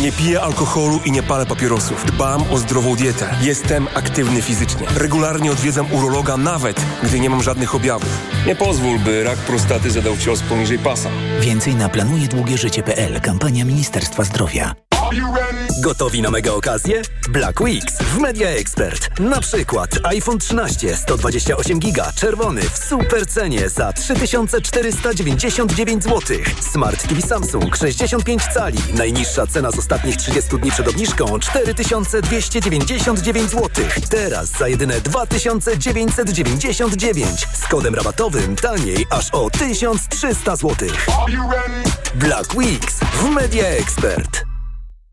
Speaker 11: Nie piję alkoholu i nie palę papierosów. Dbam o zdrową dietę. Jestem aktywny fizycznie. Regularnie odwiedzam urologa nawet, gdy nie mam żadnych objawów. Nie pozwól, by rak prostaty zadał cios poniżej pasa.
Speaker 12: Więcej na planujedługieżycie.pl. Kampania Ministerstwa Zdrowia.
Speaker 13: Gotowi na mega okazję? Black Weeks w Media Expert. Na przykład iPhone 13 128 giga czerwony w super cenie za 3499 zł. Smart TV Samsung 65 cali. Najniższa cena z ostatnich 30 dni przed obniżką 4299 zł. Teraz za jedyne 2999 z kodem rabatowym taniej aż o 1300 zł. Black Weeks w Media Expert.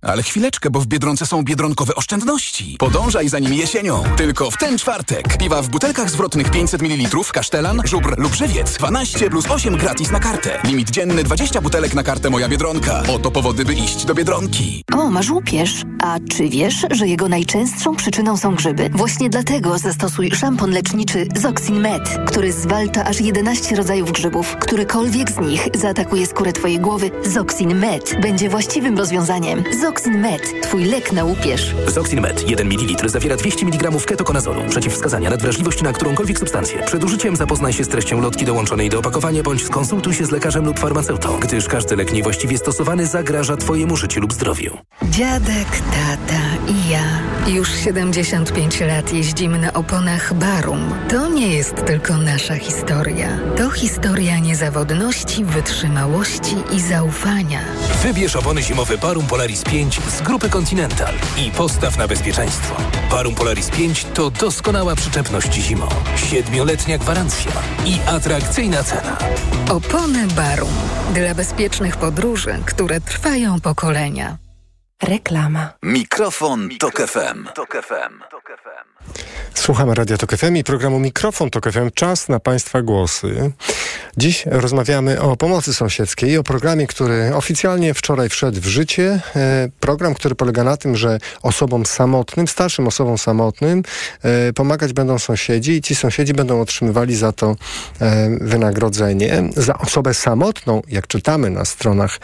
Speaker 14: Ale chwileczkę, bo w Biedronce są biedronkowe oszczędności. Podążaj za nimi jesienią. Tylko w ten czwartek. Piwa w butelkach zwrotnych 500 ml, kasztelan, żubr lub żywiec. 12 plus 8 gratis na kartę. Limit dzienny 20 butelek na kartę Moja Biedronka. Oto powody, by iść do Biedronki.
Speaker 10: O, masz łupież. A czy wiesz, że jego najczęstszą przyczyną są grzyby? Właśnie dlatego zastosuj szampon leczniczy Zoxin Med, który zwalcza aż 11 rodzajów grzybów. Którykolwiek z nich zaatakuje skórę twojej głowy, Zoxin Med będzie właściwym rozwiązaniem. Med, twój lek na łupież.
Speaker 4: Zoxin Med 1 ml zawiera 200 mg ketokonazolu. Przeciwwskazania nadwrażliwości na którąkolwiek substancję. Przed użyciem zapoznaj się z treścią lotki dołączonej do opakowania bądź skonsultuj się z lekarzem lub farmaceutą, gdyż każdy lek niewłaściwie stosowany zagraża twojemu życiu lub zdrowiu.
Speaker 15: Dziadek, tata i ja. Już 75 lat jeździmy na oponach Barum. To nie jest tylko nasza historia. To historia niezawodności, wytrzymałości i zaufania.
Speaker 4: Wybierz opony zimowe Barum Polaris 5 5 z grupy Continental i postaw na bezpieczeństwo. Varum Polaris 5 to doskonała przyczepność zimą, siedmioletnia gwarancja i atrakcyjna cena.
Speaker 15: Opony Barum. Dla bezpiecznych podróży, które trwają pokolenia.
Speaker 16: Reklama.
Speaker 5: Mikrofon, Tok FM.
Speaker 8: Słuchamy Radia Tok FM i programu Mikrofon Tok FM. Czas na Państwa głosy. Dziś rozmawiamy o pomocy sąsiedzkiej, o programie, który oficjalnie wczoraj wszedł w życie. E, program, który polega na tym, że osobom samotnym, starszym osobom samotnym e, pomagać będą sąsiedzi i ci sąsiedzi będą otrzymywali za to e, wynagrodzenie. Za osobę samotną, jak czytamy na stronach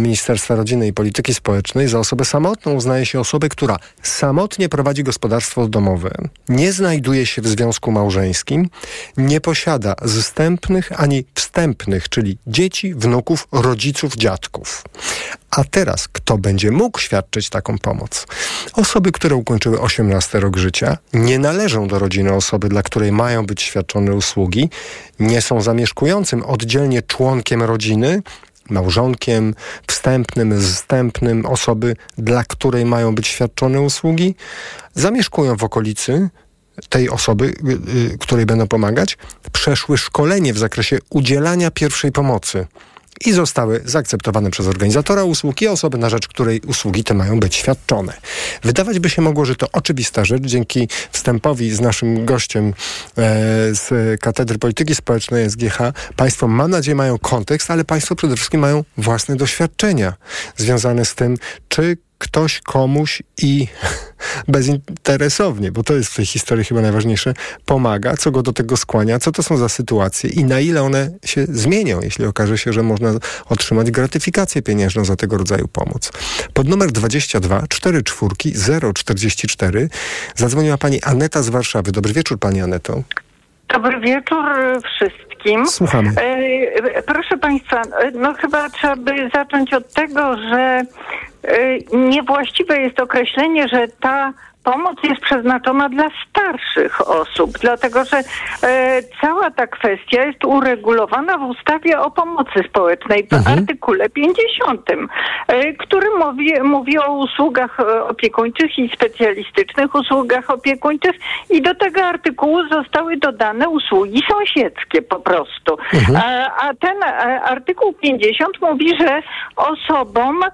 Speaker 8: Ministerstwa Rodziny i Polityki Społecznej, za osobę samotną uznaje się osobę, która samotnie prowadzi gospodarstwo domowe, nie znajduje się w związku małżeńskim, nie posiada zstępnych ani wstępnych, czyli dzieci, wnuków, rodziców, dziadków. A teraz kto będzie mógł świadczyć taką pomoc? Osoby, które ukończyły 18 rok życia, nie należą do rodziny osoby, dla której mają być świadczone usługi, nie są zamieszkującym oddzielnie członkiem rodziny, małżonkiem, wstępnym, zstępnym osoby, dla której mają być świadczone usługi, zamieszkują w okolicy tej osoby, y, której będą pomagać, przeszły szkolenie w zakresie udzielania pierwszej pomocy i zostały zaakceptowane przez organizatora usługi, osoby na rzecz której usługi te mają być świadczone. Wydawać by się mogło, że to oczywista rzecz. Dzięki wstępowi z naszym gościem e, z Katedry Polityki Społecznej SGH, Państwo, mam nadzieję, mają kontekst, ale Państwo przede wszystkim mają własne doświadczenia związane z tym, czy ktoś komuś i bezinteresownie, bo to jest w tej historii chyba najważniejsze, pomaga, co go do tego skłania, co to są za sytuacje i na ile one się zmienią, jeśli okaże się, że można otrzymać gratyfikację pieniężną za tego rodzaju pomoc. Pod numer 22 44 044 zadzwoniła pani Aneta z Warszawy. Dobry wieczór pani Aneto.
Speaker 17: Dobry wieczór wszystkim.
Speaker 8: Słuchamy.
Speaker 17: E, proszę Państwa, no chyba trzeba by zacząć od tego, że e, niewłaściwe jest określenie, że ta pomoc jest przeznaczona dla starszych osób, dlatego że e, cała ta kwestia jest uregulowana w ustawie o pomocy społecznej, w
Speaker 18: Mhm.
Speaker 17: artykule 50, e, który mówi, mówi o usługach e, opiekuńczych i specjalistycznych usługach opiekuńczych i do tego artykułu zostały dodane usługi sąsiedzkie po prostu.
Speaker 18: Mhm.
Speaker 17: A, a ten e, artykuł 50 mówi, że osobom e,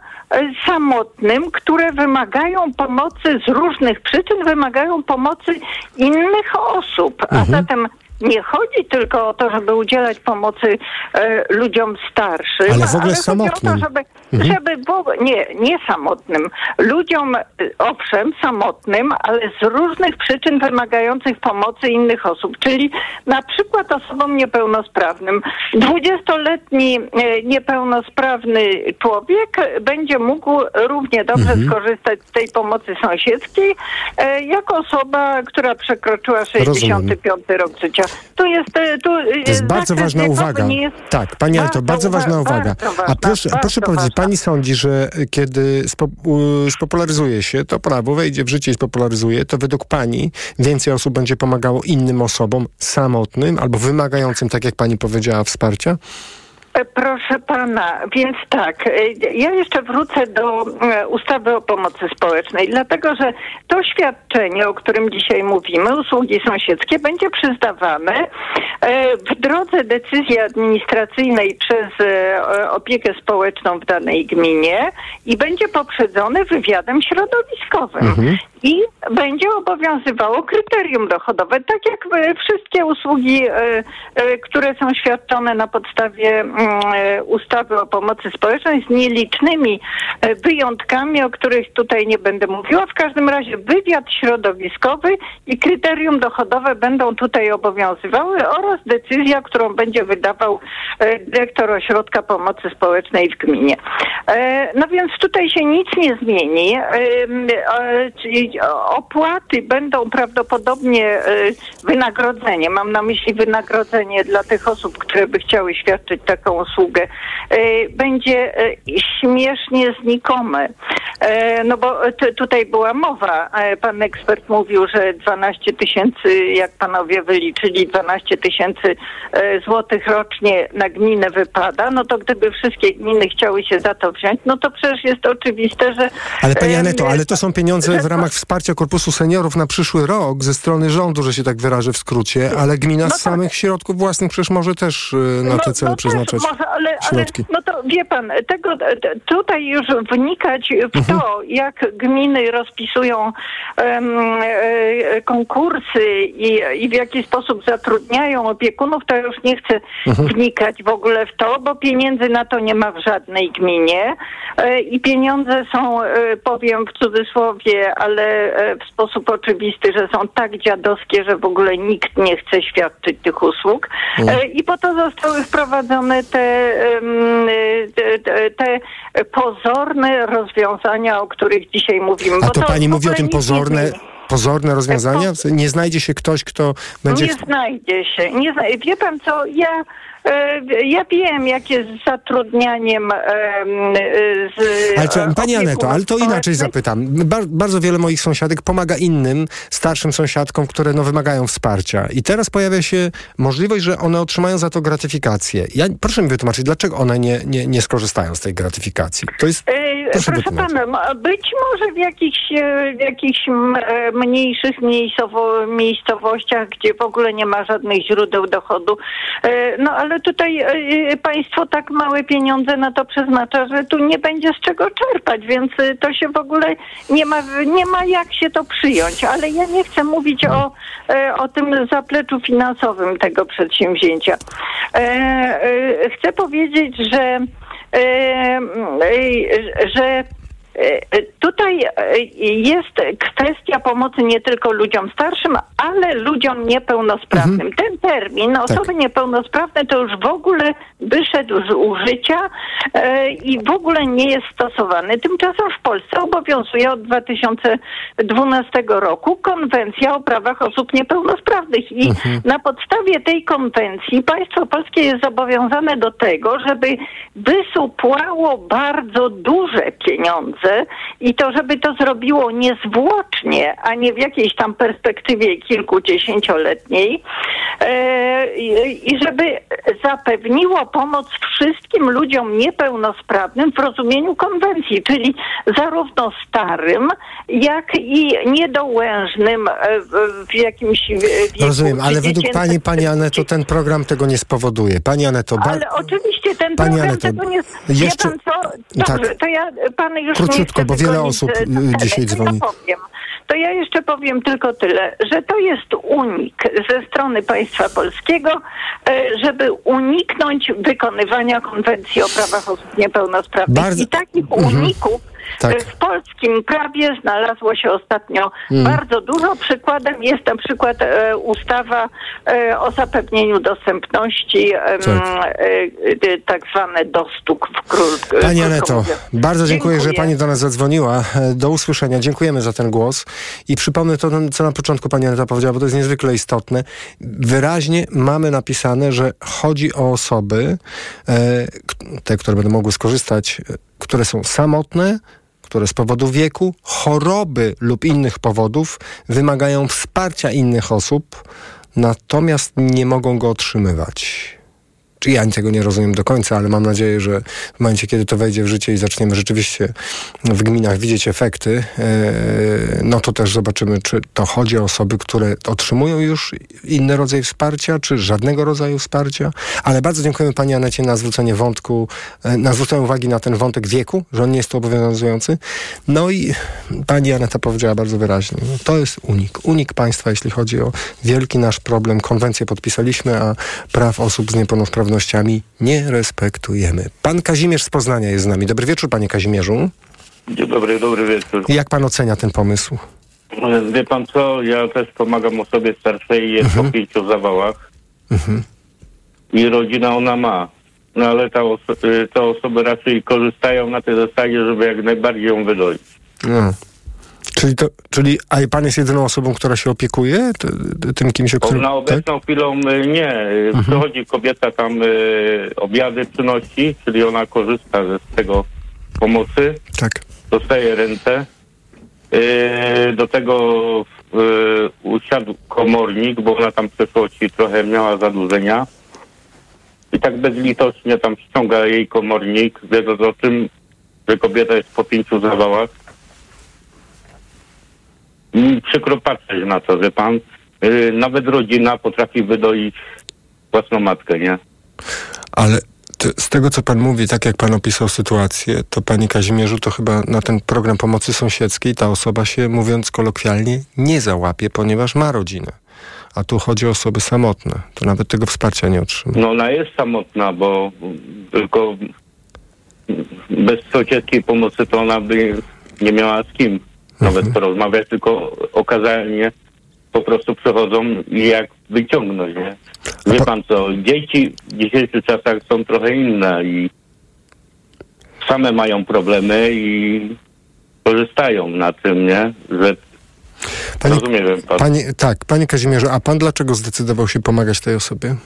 Speaker 17: samotnym, które wymagają pomocy z różnych przyczyn, wymagają pomocy innych osób. A zatem nie chodzi tylko o to, żeby udzielać pomocy e, ludziom starszym,
Speaker 8: Ale w ogóle
Speaker 17: chodzi
Speaker 8: samotnym.
Speaker 17: o to, żeby,
Speaker 8: Mhm.
Speaker 17: żeby nie, nie samotnym. Ludziom, e, owszem, samotnym, ale z różnych przyczyn wymagających pomocy innych osób, czyli na przykład osobom niepełnosprawnym. 20-letni e, niepełnosprawny człowiek będzie mógł równie dobrze
Speaker 8: Mhm.
Speaker 17: skorzystać z tej pomocy sąsiedzkiej, e, jako osoba, która przekroczyła 65 rok życia. Tu jest, e, tu,
Speaker 8: To jest bardzo ważna uwaga. Tak, Pani Anto, bardzo ważna uwaga.
Speaker 17: bardzo
Speaker 8: A proszę,
Speaker 17: bardzo
Speaker 8: proszę powiedzieć, Pani sądzi, że kiedy spopularyzuje się to prawo, wejdzie w życie i spopularyzuje, to według Pani więcej osób będzie pomagało innym osobom samotnym albo wymagającym, tak jak Pani powiedziała, wsparcia?
Speaker 17: E, Proszę pana, więc tak, e, ja jeszcze wrócę do e, ustawy o pomocy społecznej, dlatego że to świadczenie, o którym dzisiaj mówimy, usługi sąsiedzkie, będzie przyznawane w drodze decyzji administracyjnej przez opiekę społeczną w danej gminie i będzie poprzedzone wywiadem środowiskowym.
Speaker 18: Mhm.
Speaker 17: I będzie obowiązywało kryterium dochodowe, tak jak e, wszystkie usługi, e, e, które są świadczone na podstawie mm, ustawy o pomocy społecznej z nielicznymi wyjątkami, o których tutaj nie będę mówiła. W każdym razie wywiad środowiskowy i kryterium dochodowe będą tutaj obowiązywały oraz decyzja, którą będzie wydawał dyrektor ośrodka pomocy społecznej w gminie. No więc tutaj się nic nie zmieni. Czyli opłaty będą prawdopodobnie e, wynagrodzenie, mam na myśli wynagrodzenie dla tych osób, które by chciały świadczyć taką usługę, e, będzie e, śmiesznie znikome. No bo tutaj była mowa, pan ekspert mówił, że 12 tysięcy, jak panowie wyliczyli, 12 tysięcy złotych rocznie na gminę wypada, no to gdyby wszystkie gminy chciały się za to wziąć, no to przecież jest oczywiste, że...
Speaker 8: Ale pani Aneto, ale to są pieniądze w ramach wsparcia Korpusu Seniorów na przyszły rok ze strony rządu, że się tak wyrażę w skrócie, ale gmina z samych środków własnych przecież może też y, na te cele przeznaczać
Speaker 17: Może, ale, ale
Speaker 8: środki.
Speaker 17: no to wie pan, tego tutaj już wnikać w
Speaker 8: Mhm.
Speaker 17: to, jak gminy rozpisują e, konkursy i, i w jaki sposób zatrudniają opiekunów, to już nie chcę
Speaker 16: Mhm.
Speaker 17: wnikać w ogóle w to, bo pieniędzy na to nie ma w żadnej gminie e, i pieniądze są, e, powiem w cudzysłowie, ale e, w sposób oczywisty, że są tak dziadowskie, że w ogóle nikt nie chce świadczyć tych usług.
Speaker 16: Mhm.
Speaker 17: E, I po to zostały wprowadzone te, em, te, te, pozorne rozwiązania, o których dzisiaj mówimy.
Speaker 8: A
Speaker 17: bo
Speaker 8: to pani mówi o tym pozorne, pozorne rozwiązania? Nie znajdzie się ktoś, kto będzie...
Speaker 17: Nie znajdzie się. Nie zna... Wie pan co, ja, e, ja wiem, jak jest z zatrudnianiem em, e, z
Speaker 8: Ale czy,
Speaker 17: e,
Speaker 8: pani Aneto, ale to inaczej zapytam. Bar, bardzo wiele moich sąsiadek pomaga innym, starszym sąsiadkom, które no, wymagają wsparcia. I teraz pojawia się możliwość, że one otrzymają za to gratyfikację. Ja, proszę mi wytłumaczyć, dlaczego one nie, nie, nie skorzystają z tej gratyfikacji? To jest...
Speaker 17: E,
Speaker 8: Proszę
Speaker 17: Proszę pana, być może w jakichś, e, w jakichś e, mniejszych miejscowo, miejscowościach, gdzie w ogóle nie ma żadnych źródeł dochodu. E, No ale tutaj e, państwo tak małe pieniądze na to przeznacza, że tu nie będzie z czego czerpać, więc e, to się w ogóle nie ma, nie ma jak się to przyjąć. Ale ja nie chcę mówić o, e, o tym zapleczu finansowym tego przedsięwzięcia. E, e, Chcę powiedzieć, że e, e, że e, Tutaj e, jest kwestia pomocy nie tylko ludziom starszym, ale ludziom niepełnosprawnym. Ten termin osoby niepełnosprawne to już w ogóle wyszedł z użycia e, i w ogóle nie jest stosowany. Tymczasem w Polsce obowiązuje od 2012 roku konwencja o prawach osób niepełnosprawnych i na podstawie tej konwencji państwo polskie jest zobowiązane do tego, żeby wysupłało bardzo duże pieniądze i to, żeby to zrobiło niezwłocznie, a nie w jakiejś tam perspektywie kilkudziesięcioletniej e, i, żeby zapewniło pomoc wszystkim ludziom niepełnosprawnym w rozumieniu konwencji, czyli zarówno starym, jak i niedołężnym e, w, jakimś wieku.
Speaker 8: Rozumiem, ale według pani, pani Aneto, ten program tego nie spowoduje. Pani Aneto, ba-
Speaker 17: Ale oczywiście ten
Speaker 8: Pani
Speaker 17: program
Speaker 8: Aneto,
Speaker 17: tego nie...
Speaker 8: jeszcze-
Speaker 17: Wie pan co? Dobrze,
Speaker 8: Tak.
Speaker 17: to ja pan już
Speaker 8: Króciutko, bo wiele osób, y, dzisiaj dzwoni.
Speaker 17: To ja powiem. To ja jeszcze powiem tylko tyle, że to jest unik ze strony państwa polskiego, e, żeby uniknąć wykonywania konwencji o prawach osób niepełnosprawnych.
Speaker 8: Bardzo-
Speaker 17: I takich
Speaker 8: Mhm.
Speaker 17: uników
Speaker 8: Tak.
Speaker 17: w polskim prawie znalazło się ostatnio
Speaker 8: Mm.
Speaker 17: bardzo dużo. Przykładem jest na przykład e, ustawa e, o zapewnieniu dostępności,
Speaker 8: Tak.
Speaker 17: e, e, tak zwane dostuk w król.
Speaker 8: Pani Aneto, bardzo dziękuję, że
Speaker 17: Dziękuję.
Speaker 8: Pani do nas zadzwoniła. E, Do usłyszenia. Dziękujemy za ten głos. I przypomnę to, co na początku Pani Aneta powiedziała, bo to jest niezwykle istotne. Wyraźnie mamy napisane, że chodzi o osoby, e, te, które będą mogły skorzystać, e, które są samotne, które z powodu wieku, choroby lub innych powodów wymagają wsparcia innych osób, natomiast nie mogą go otrzymywać. Czy ja tego nie rozumiem do końca, ale mam nadzieję, że w momencie, kiedy to wejdzie w życie i zaczniemy rzeczywiście w gminach widzieć efekty, e, no to też zobaczymy, czy to chodzi o osoby, które otrzymują już inny rodzaj wsparcia, czy żadnego rodzaju wsparcia. Ale bardzo dziękujemy Pani Anecie na zwrócenie wątku, e, na zwrócenie uwagi na ten wątek wieku, że on nie jest tu obowiązujący. No i Pani Aneta powiedziała bardzo wyraźnie, no to jest unik. Unik państwa, jeśli chodzi o wielki nasz problem. Konwencję podpisaliśmy, a praw osób z niepełnosprawnościami nie respektujemy. Pan Kazimierz z Poznania jest z nami. Dobry wieczór, panie Kazimierzu.
Speaker 16: Dzień dobry, dobry wieczór.
Speaker 8: Jak pan ocenia ten pomysł?
Speaker 16: Wie pan co, ja też pomagam osobie starszej, jest po pięciu zawałach
Speaker 8: Mhm.
Speaker 16: i rodzina ona ma. No ale ta oso- y, te osoby raczej korzystają na tej zasadzie, żeby jak najbardziej ją wydoić.
Speaker 8: No. Czyli, to, czyli a pan jest jedyną osobą, która się opiekuje tym kimś, o którym...
Speaker 16: na obecną
Speaker 8: tak?
Speaker 16: chwilą y, nie. Y,
Speaker 8: Mhm.
Speaker 16: Przychodzi kobieta tam y, obiady przynosi, czyli ona korzysta z tego pomocy.
Speaker 8: Tak.
Speaker 16: Dostaje rentę. Y, do tego y, usiadł komornik, bo ona tam w przeszłości trochę miała zadłużenia. I tak bezlitośnie tam ściąga jej komornik, wiedząc o tym, że kobieta jest po pięciu zawałach. Przykro patrzeć na to, że pan, y, nawet rodzina potrafi wydoić własną matkę, nie?
Speaker 8: Ale z tego, co pan mówi, tak jak pan opisał sytuację, to panie Kazimierzu, to chyba na ten program pomocy sąsiedzkiej ta osoba się, mówiąc kolokwialnie, nie załapie, ponieważ ma rodzinę. A tu chodzi o osoby samotne. To nawet tego wsparcia nie otrzyma.
Speaker 16: No ona jest samotna, bo tylko bez sąsiedzkiej pomocy to ona by nie miała z kim nawet porozmawiać, tylko okazalnie po prostu przechodzą i jak wyciągnąć, nie? Wie pan co, dzieci w dzisiejszych czasach są trochę inne i same mają problemy i korzystają na tym, nie? Że
Speaker 8: Panie,
Speaker 16: rozumie wiem pan.
Speaker 8: Panie, tak, panie Kazimierzu, a pan dlaczego zdecydował się pomagać tej osobie?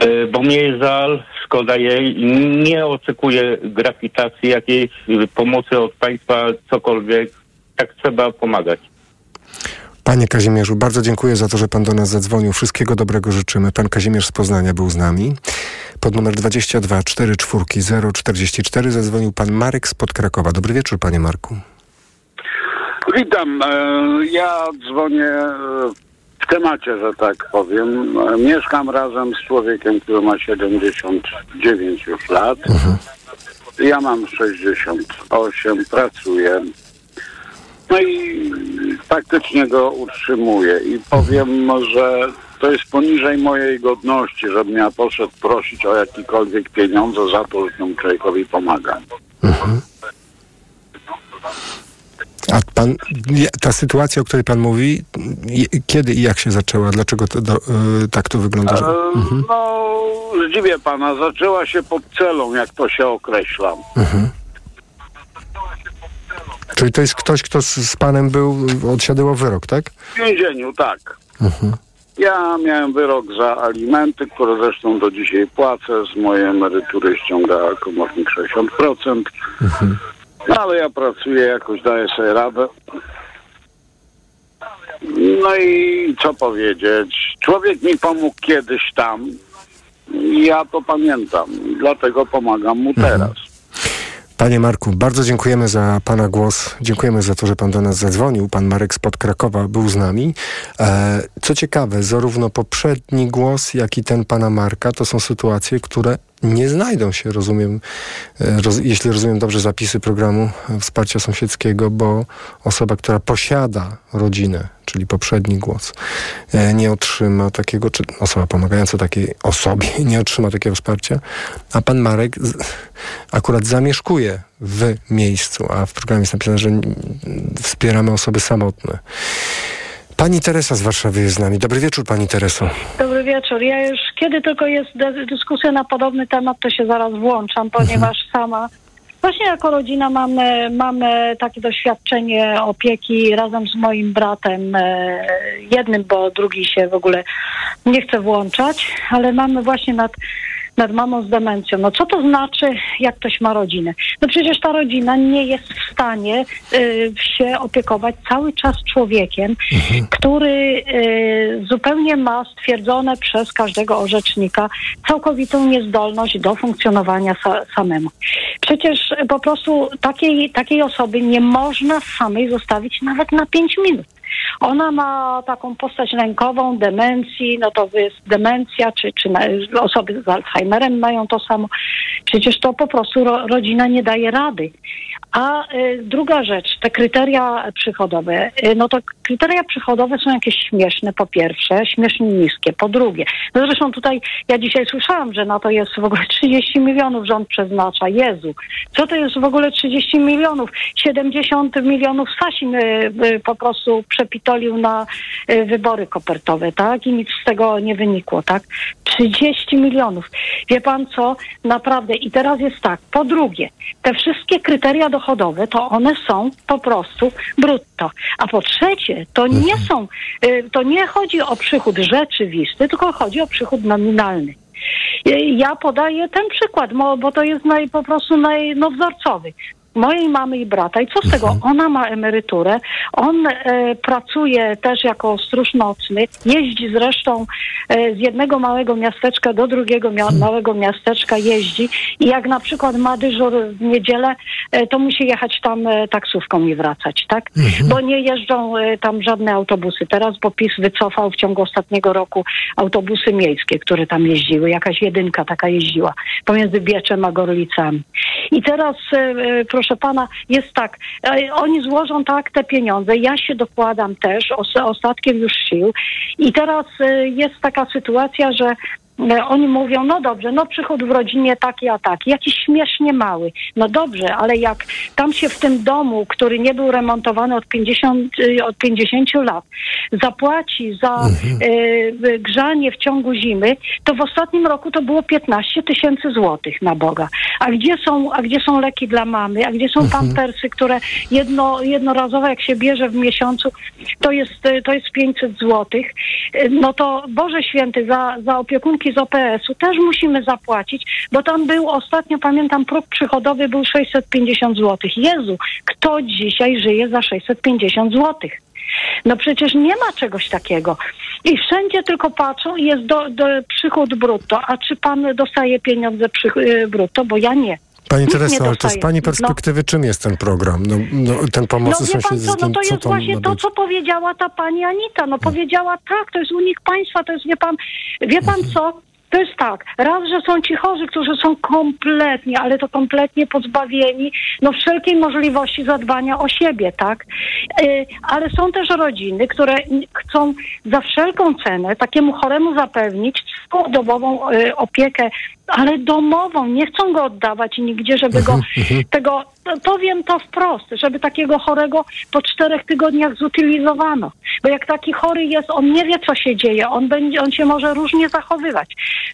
Speaker 16: E, bo mnie jest żal, szkoda jej i nie oczekuję grawitacji jakiejś pomocy od państwa, cokolwiek. Tak trzeba pomagać.
Speaker 8: Panie Kazimierzu, bardzo dziękuję za to, że pan do nas zadzwonił. Wszystkiego dobrego życzymy. Pan Kazimierz z Poznania był z nami. Pod numer 22 44 044 zadzwonił pan Marek spod Krakowa. Dobry wieczór, panie Marku.
Speaker 18: Witam. E, Ja dzwonię e, w temacie, że tak powiem. Mieszkam razem z człowiekiem, który ma 79 już lat. Ja mam 68, pracuję. No i faktycznie go utrzymuję. I powiem, że to jest poniżej mojej godności, żebym ja poszedł prosić o jakiekolwiek pieniądze za to, że temu człowiekowi pomagam.
Speaker 8: A pan, ta sytuacja, o której pan mówi, kiedy i jak się zaczęła? Dlaczego to, do, y, tak to wygląda? Że...
Speaker 18: E, No, zdziwię pana, zaczęła się pod celą, jak to się określa.
Speaker 8: Czyli to jest ktoś, kto z, z panem był, odsiadywał wyrok, tak?
Speaker 18: W więzieniu, tak. Ja miałem wyrok za alimenty, które zresztą do dzisiaj płacę. Z mojej emerytury ściąga komornik 60%. No, ale ja pracuję, jakoś daję sobie radę. No i co powiedzieć? Człowiek mi pomógł kiedyś tam. Ja to pamiętam. Dlatego pomagam mu teraz.
Speaker 8: Panie Marku, bardzo dziękujemy za Pana głos. Dziękujemy za to, że Pan do nas zadzwonił. Pan Marek spod Krakowa był z nami. E, co ciekawe, zarówno poprzedni głos, jak i ten Pana Marka to są sytuacje, które nie znajdą się, rozumiem, e, roz, jeśli rozumiem dobrze zapisy programu e, wsparcia sąsiedzkiego, bo osoba, która posiada rodzinę, czyli poprzedni głos, e, nie otrzyma takiego, czy osoba pomagająca takiej osobie nie otrzyma takiego wsparcia, a pan Marek akurat zamieszkuje w miejscu, a w programie jest napisane, że wspieramy osoby samotne. Pani Teresa z Warszawy jest z nami. Dobry wieczór, pani Tereso.
Speaker 19: Dobry wieczór. Ja już kiedy tylko jest dy- dyskusja na podobny temat, to się zaraz włączam, ponieważ sama właśnie jako rodzina mamy, mamy takie doświadczenie opieki razem z moim bratem, e, jednym, bo drugi się w ogóle nie chce włączać, ale mamy właśnie nad nad mamą z demencją. No co to znaczy, jak ktoś ma rodzinę? No przecież ta rodzina nie jest w stanie y, się opiekować cały czas człowiekiem, który y, zupełnie ma stwierdzone przez każdego orzecznika całkowitą niezdolność do funkcjonowania sa, samemu. Przecież po prostu takiej, takiej osoby nie można samej zostawić nawet na pięć minut. Ona ma taką postać lękową, demencji, no to jest demencja, czy, czy osoby z Alzheimerem mają to samo. Przecież to po prostu ro, rodzina nie daje rady. A y, druga rzecz, te kryteria przychodowe. Y, no to kryteria przychodowe są jakieś śmieszne, po pierwsze, śmiesznie niskie. Po drugie, no zresztą tutaj ja dzisiaj słyszałam, że na to jest w ogóle 30 milionów rząd przeznacza. Jezu, co to jest w ogóle 30 milionów? 70 milionów Sasin y, po prostu przepitolił na wybory kopertowe, tak? I nic z tego nie wynikło, tak? 30 milionów. Wie pan co? Naprawdę. I teraz jest tak. Po drugie, te wszystkie kryteria dochodowe, to one są po prostu brutto. A po trzecie, to nie są, y, to nie chodzi o przychód rzeczywisty, tylko chodzi o przychód nominalny. Y, Ja podaję ten przykład, bo to jest naj, po prostu naj, no, wzorcowy. Mojej mamy i brata. I co z tego? Ona ma emeryturę, on e, pracuje też jako stróż nocny, jeździ zresztą e, z jednego małego miasteczka do drugiego mia- małego miasteczka jeździ i jak na przykład ma dyżur w niedzielę, e, to musi jechać tam e, taksówką i wracać, tak? Bo nie jeżdżą e, tam żadne autobusy. Teraz bo PiS wycofał w ciągu ostatniego roku autobusy miejskie, które tam jeździły. Jakaś jedynka taka jeździła pomiędzy Bieczem a Gorlicami. I teraz, e, e, proszę pana, jest tak, e, oni złożą tak te pieniądze, ja się dokładam też os, ostatkiem już sił. I teraz e, jest taka sytuacja, że oni mówią, no dobrze, no przychód w rodzinie taki a taki, jakiś śmiesznie mały. No dobrze, ale jak tam się w tym domu, który nie był remontowany od 50, y, od 50 lat, zapłaci za e, grzanie w ciągu zimy, to w ostatnim roku to było 15 tysięcy złotych na Boga. A gdzie są, a gdzie są leki dla mamy, a gdzie są pampersy, które jedno, jednorazowo jak się bierze w miesiącu, to jest, e, to jest 500 złotych. E, No to Boże Święty, za, za opiekunki z OPS-u też musimy zapłacić, bo tam był ostatnio, pamiętam, próg przychodowy był 650 złotych. Jezu, kto dzisiaj żyje za 650 złotych? No przecież nie ma czegoś takiego. I wszędzie tylko patrzą i jest do, do przychód brutto. A czy pan dostaje pieniądze przy, y, brutto? Bo ja nie.
Speaker 8: Pani Tereso, ale to z. Pani
Speaker 19: No.
Speaker 8: perspektywy czym jest ten program? No, no, ten pomocy
Speaker 19: No pan co,
Speaker 8: sąsiedzkim,
Speaker 19: no to jest właśnie to, co powiedziała ta pani Anita. No powiedziała tak, to jest unik państwa, to jest, wie pan, wie pan co? To jest tak, raz, że są ci chorzy, którzy są kompletnie, ale to kompletnie pozbawieni no wszelkiej możliwości zadbania o siebie, tak? Y, ale są też rodziny, które chcą za wszelką cenę takiemu choremu zapewnić dobową y, opiekę, ale domową. Nie chcą go oddawać nigdzie, żeby go tego, powiem to wprost, żeby takiego chorego po czterech tygodniach zutylizowano. Bo jak taki chory jest, on nie wie, co się dzieje, on, będzie, on się może różnie zachowywać.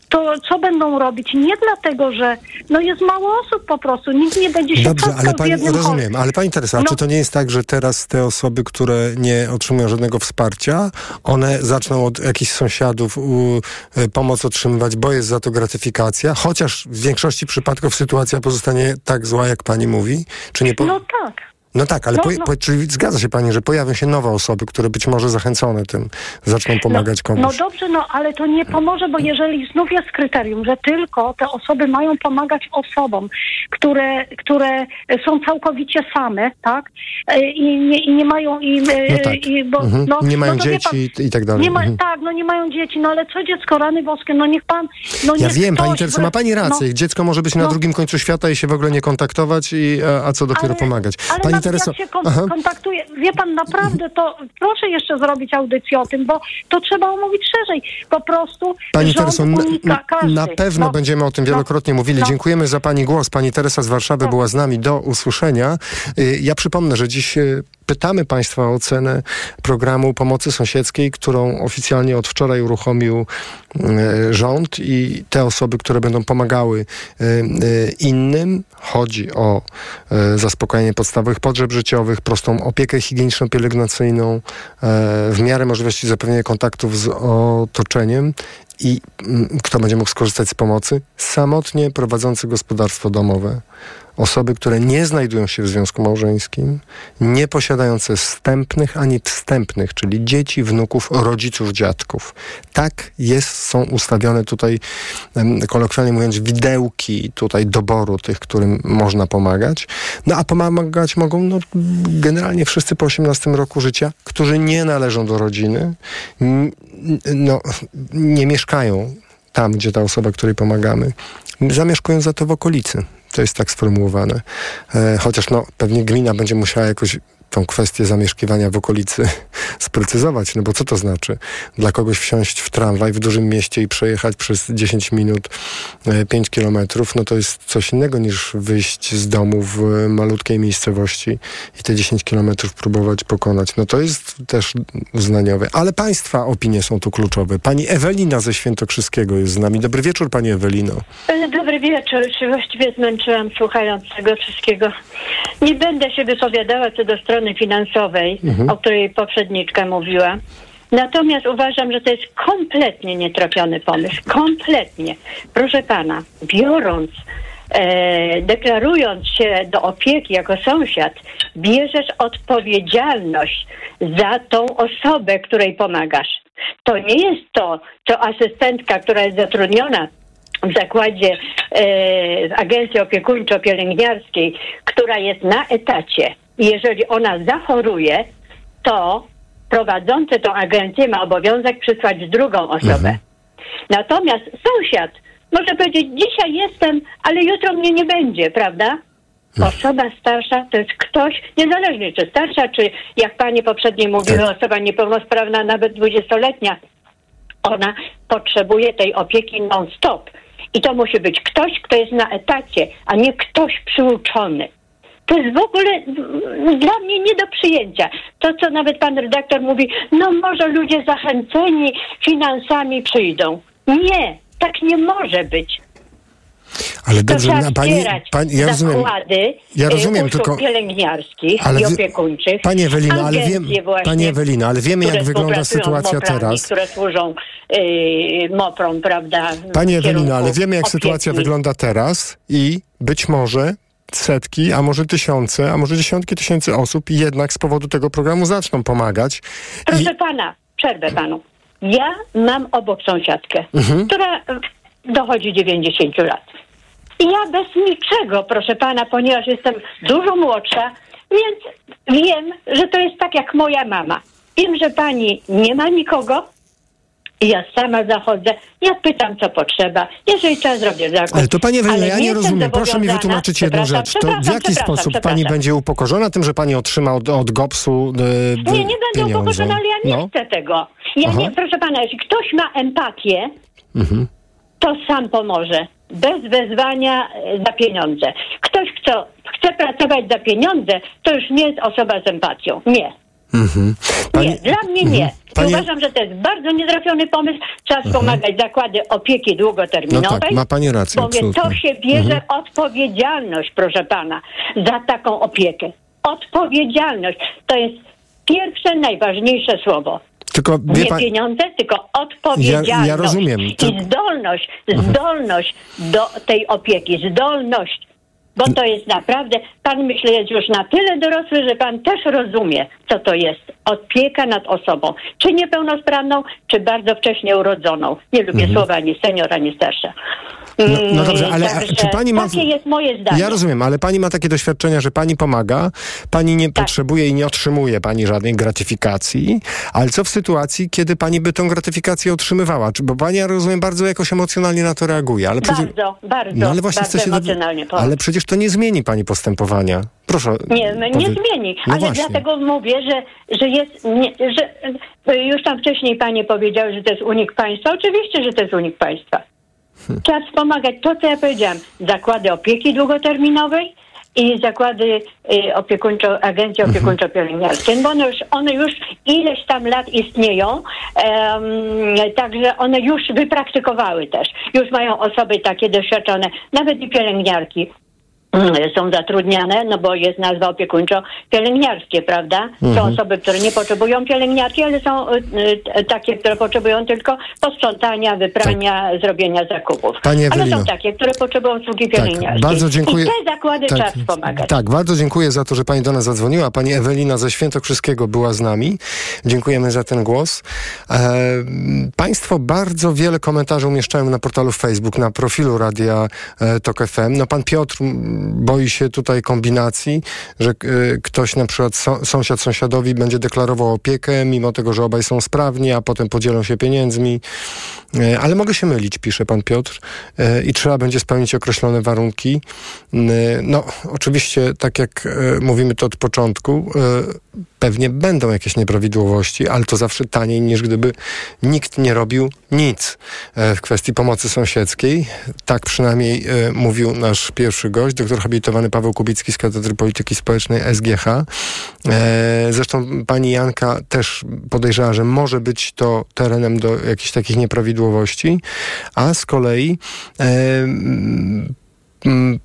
Speaker 19: To co będą robić? Nie dlatego, że no jest mało osób po prostu, nikt nie będzie się
Speaker 8: Dobrze, ale pani, rozumiem,
Speaker 19: chorym.
Speaker 8: ale pani Teresa,
Speaker 19: No.
Speaker 8: czy to nie jest tak, że teraz te osoby, które nie otrzymują żadnego wsparcia, one zaczną od jakichś sąsiadów u, y, pomoc otrzymywać, bo jest za to gratyfikacja, chociaż w większości przypadków sytuacja pozostanie tak zła, jak pani mówi, czy nie? Po...
Speaker 19: No tak.
Speaker 8: No tak, ale
Speaker 19: No, no.
Speaker 8: Po, czyli zgadza się pani, że pojawią się nowe osoby, które być może zachęcone tym zaczną pomagać
Speaker 19: No
Speaker 8: komuś.
Speaker 19: dobrze, no ale to nie pomoże, bo jeżeli znów jest kryterium, że tylko te osoby mają pomagać osobom, które, które są całkowicie same, tak? E, I nie, i nie mają i, e,
Speaker 8: No tak.
Speaker 19: i bo,
Speaker 8: Mhm.
Speaker 19: no,
Speaker 8: Nie mają
Speaker 19: no to wie
Speaker 8: dzieci i tak dalej.
Speaker 19: Ma,
Speaker 8: Mhm.
Speaker 19: Tak, no nie mają dzieci, no ale co dziecko, rany boskie, no niech pan, no
Speaker 8: Ja wiem,
Speaker 19: ktoś,
Speaker 8: pani Tereso, ma pani rację.
Speaker 19: No,
Speaker 8: Dziecko może być na
Speaker 19: no.
Speaker 8: drugim końcu świata i się w ogóle nie kontaktować, i, a, a co dopiero
Speaker 19: Ale-
Speaker 8: pomagać.
Speaker 19: Ale
Speaker 8: pani
Speaker 19: na,
Speaker 8: Tereso,
Speaker 19: jak się kon- kontaktuje, wie pan, naprawdę to proszę jeszcze zrobić audycję o tym, bo to trzeba omówić szerzej. Po prostu
Speaker 8: Pani Tereso, na,
Speaker 19: unika każdy.
Speaker 8: na pewno
Speaker 19: No.
Speaker 8: będziemy o tym
Speaker 19: No.
Speaker 8: wielokrotnie mówili.
Speaker 19: No.
Speaker 8: Dziękujemy za Pani głos. Pani Teresa z Warszawy była z nami do usłyszenia. Y, Ja przypomnę, że dziś y, pytamy Państwa o ocenę programu pomocy sąsiedzkiej, którą oficjalnie od wczoraj uruchomił y, rząd i te osoby, które będą pomagały y, y, innym. Chodzi o zaspokojenie podstawowych potrzeb życiowych, prostą opiekę higieniczną, pielęgnacyjną, w miarę możliwości zapewnienia kontaktów z otoczeniem i mm, kto będzie mógł skorzystać z pomocy? Samotnie prowadzący gospodarstwo domowe. Osoby, które nie znajdują się w związku małżeńskim, nie posiadające wstępnych ani wstępnych, czyli dzieci, wnuków, rodziców, dziadków. Tak jest, są ustawione tutaj, kolokwialnie mówiąc, widełki tutaj doboru tych, którym można pomagać. No a pomagać mogą no, generalnie wszyscy po 18 roku życia, którzy nie należą do rodziny, no, nie mieszkają tam, gdzie ta osoba, której pomagamy, zamieszkują za to w okolicy. To jest tak sformułowane. E, chociaż no, pewnie gmina będzie musiała jakoś tą kwestię zamieszkiwania w okolicy sprecyzować, no bo co to znaczy? Dla kogoś wsiąść w tramwaj w dużym mieście i przejechać przez 10 minut e, 5 kilometrów, no to jest coś innego niż wyjść z domu w e, malutkiej miejscowości i te 10 kilometrów próbować pokonać. No to jest też uznaniowe. Ale państwa opinie są tu kluczowe. Pani Ewelina ze Świętokrzyskiego jest z nami. Dobry wieczór, pani Ewelino.
Speaker 20: E, Dobry wieczór. Właściwie zmęczyłam słuchając tego wszystkiego. Nie będę się wypowiadała co do strony finansowej,
Speaker 21: Mhm.
Speaker 20: o której poprzedniczka mówiła. Natomiast uważam, że to jest kompletnie nietrafiony pomysł. Kompletnie. Proszę pana, biorąc, e, deklarując się do opieki jako sąsiad, bierzesz odpowiedzialność za tą osobę, której pomagasz. To nie jest to, co asystentka, która jest zatrudniona w zakładzie e, w agencji opiekuńczo-pielęgniarskiej, która jest na etacie. Jeżeli ona zachoruje, to prowadzący tą agencję ma obowiązek przysłać drugą osobę. Natomiast sąsiad może powiedzieć, dzisiaj jestem, ale jutro mnie nie będzie, prawda? Osoba starsza to jest ktoś, niezależnie czy starsza, czy jak pani poprzednio mówiła, osoba niepełnosprawna, nawet dwudziestoletnia, ona potrzebuje tej opieki non-stop. I to musi być ktoś, kto jest na etacie, a nie ktoś przyuczony. To jest w ogóle dla mnie nie do przyjęcia. To, co nawet pan redaktor mówi, no może ludzie zachęceni finansami przyjdą. Nie, tak nie może być.
Speaker 8: Ale dobrze, na pani, pani, ja rozumiem. Ja
Speaker 20: y,
Speaker 8: rozumiem, tylko-
Speaker 20: pielęgniarskich
Speaker 8: Ale
Speaker 20: i opiekuńczych.
Speaker 8: Pani ale wiem,
Speaker 20: właśnie,
Speaker 8: pani Ewelino, ale wiemy, jak wygląda sytuacja
Speaker 20: MOPR-ami,
Speaker 8: teraz.
Speaker 20: które służą y, MOPR-om, prawda?
Speaker 8: Pani
Speaker 20: kierunku
Speaker 8: ale wiemy, jak sytuacja
Speaker 20: opieki.
Speaker 8: wygląda teraz i być może setki, a może tysiące, a może dziesiątki tysięcy osób jednak z powodu tego programu zaczną pomagać.
Speaker 20: Proszę pana, przerwę panu. Ja mam obok sąsiadkę,
Speaker 8: Mhm.
Speaker 20: która dochodzi 90 lat. I ja bez niczego, proszę pana, ponieważ jestem dużo młodsza, więc wiem, że to jest tak jak moja mama. Wiem, że pani nie ma nikogo. I ja sama zachodzę, ja pytam, co potrzeba. Jeżeli trzeba, zrobię zakup.
Speaker 8: Ale to Pani Ewelino,
Speaker 20: Ale
Speaker 8: ja nie rozumiem. Proszę mi wytłumaczyć jedną rzecz. To w jaki sposób Pani będzie upokorzona tym, że Pani otrzyma od, od GOPS-u e,
Speaker 20: Nie, nie będę upokorzona, ale ja nie
Speaker 8: No.
Speaker 20: chcę tego. Ja
Speaker 8: Aha.
Speaker 20: nie, proszę pana, jeśli ktoś ma empatię,
Speaker 8: Mhm.
Speaker 20: to sam pomoże. Bez wezwania e, za pieniądze. Ktoś, kto chce pracować za pieniądze, to już nie jest osoba z empatią. Nie.
Speaker 8: Mhm.
Speaker 20: nie, dla mnie nie.
Speaker 8: Mhm. Pani- Mhm.
Speaker 20: Uważam, że to jest bardzo nietrafiony pomysł. Trzeba wspomagać zakłady opieki długoterminowej.
Speaker 8: No tak, ma pani rację,
Speaker 20: to
Speaker 8: absolutnie.
Speaker 20: się bierze
Speaker 8: Mhm.
Speaker 20: odpowiedzialność, proszę pana, za taką opiekę. Odpowiedzialność to jest pierwsze, najważniejsze słowo.
Speaker 8: Tylko
Speaker 20: Nie
Speaker 8: pani,
Speaker 20: pieniądze, tylko odpowiedzialność.
Speaker 8: Ja- ja rozumiem. To- Mhm.
Speaker 20: I zdolność, zdolność do tej opieki, zdolność. Bo to jest naprawdę, pan myślę jest już na tyle dorosły, że pan też rozumie, co to jest opieka nad osobą, czy niepełnosprawną, czy bardzo wcześnie urodzoną. Nie lubię
Speaker 8: Mhm.
Speaker 20: słowa ani senior, ani starsza.
Speaker 8: No, no dobrze, ale
Speaker 20: Także
Speaker 8: czy pani ma...
Speaker 20: Takie jest moje zdanie.
Speaker 8: Ja rozumiem, ale pani ma takie doświadczenia, że pani pomaga, pani nie
Speaker 20: Tak.
Speaker 8: potrzebuje i nie otrzymuje pani żadnej gratyfikacji, ale co w sytuacji, kiedy pani by tą gratyfikację otrzymywała? Bo pani, ja rozumiem, bardzo jakoś emocjonalnie na to reaguje, ale przecież...
Speaker 20: Bardzo, bardzo,
Speaker 8: No ale właśnie
Speaker 20: bardzo
Speaker 8: się...
Speaker 20: emocjonalnie. powiem.
Speaker 8: Ale przecież to nie zmieni pani postępowania. Proszę.
Speaker 20: Nie, nie
Speaker 8: powie-
Speaker 20: zmieni,
Speaker 8: No
Speaker 20: ale
Speaker 8: właśnie.
Speaker 20: dlatego mówię, że, że jest, nie, że e, już tam wcześniej panie powiedziały, że to jest unik państwa. Oczywiście, że to jest unik państwa.
Speaker 8: Hmm.
Speaker 20: Trzeba wspomagać to, co ja powiedziałam. Zakłady opieki długoterminowej i zakłady y, opiekuńczo, agencje
Speaker 8: Mhm.
Speaker 20: opiekuńczo-pielęgniarskie, bo one już, one już ileś tam lat istnieją, em, także one już wypraktykowały też. Już mają osoby takie doświadczone, nawet i pielęgniarki są zatrudniane, no bo jest nazwa opiekuńczo-pielęgniarskie, prawda? Są
Speaker 8: Mhm.
Speaker 20: osoby, które nie potrzebują pielęgniarki, ale są y, y, takie, które potrzebują tylko posprzątania, wyprania, zrobienia zakupów.
Speaker 8: Tak. Pani
Speaker 20: ale
Speaker 8: Ewelino.
Speaker 20: są takie, które potrzebują usługi
Speaker 8: Tak,
Speaker 20: pielęgniarskie.
Speaker 8: bardzo dziękuję.
Speaker 20: I te zakłady
Speaker 8: Tak,
Speaker 20: trzeba wspomagać.
Speaker 8: Tak, bardzo dziękuję za to, że pani do nas zadzwoniła. Pani Ewelina ze Świętokrzyskiego była z nami. Dziękujemy za ten głos. E, państwo bardzo wiele komentarzy umieszczają na portalu Facebook, na profilu Radia e, Tok FM. No pan Piotr boi się tutaj kombinacji, że y, ktoś na przykład sąsiad sąsiadowi będzie deklarował opiekę, mimo tego, że obaj są sprawni, a potem podzielą się pieniędzmi. Y, ale mogę się mylić, pisze pan Piotr, y, i trzeba będzie spełnić określone warunki. No, oczywiście, tak jak mówimy to od początku, pewnie będą jakieś nieprawidłowości, ale to zawsze taniej niż gdyby nikt nie robił nic e, w kwestii pomocy sąsiedzkiej. Tak przynajmniej e, mówił nasz pierwszy gość, doktor habilitowany Paweł Kubicki z Katedry Polityki Społecznej SGH. E, zresztą pani Janka też podejrzewała, że może być to terenem do jakichś takich nieprawidłowości, a z kolei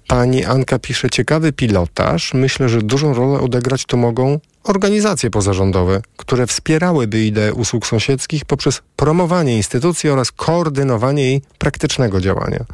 Speaker 8: Pani Anka pisze, ciekawy pilotaż. Myślę, że dużą rolę odegrać tu mogą organizacje pozarządowe, które wspierałyby ideę usług sąsiedzkich poprzez promowanie instytucji oraz koordynowanie jej praktycznego działania.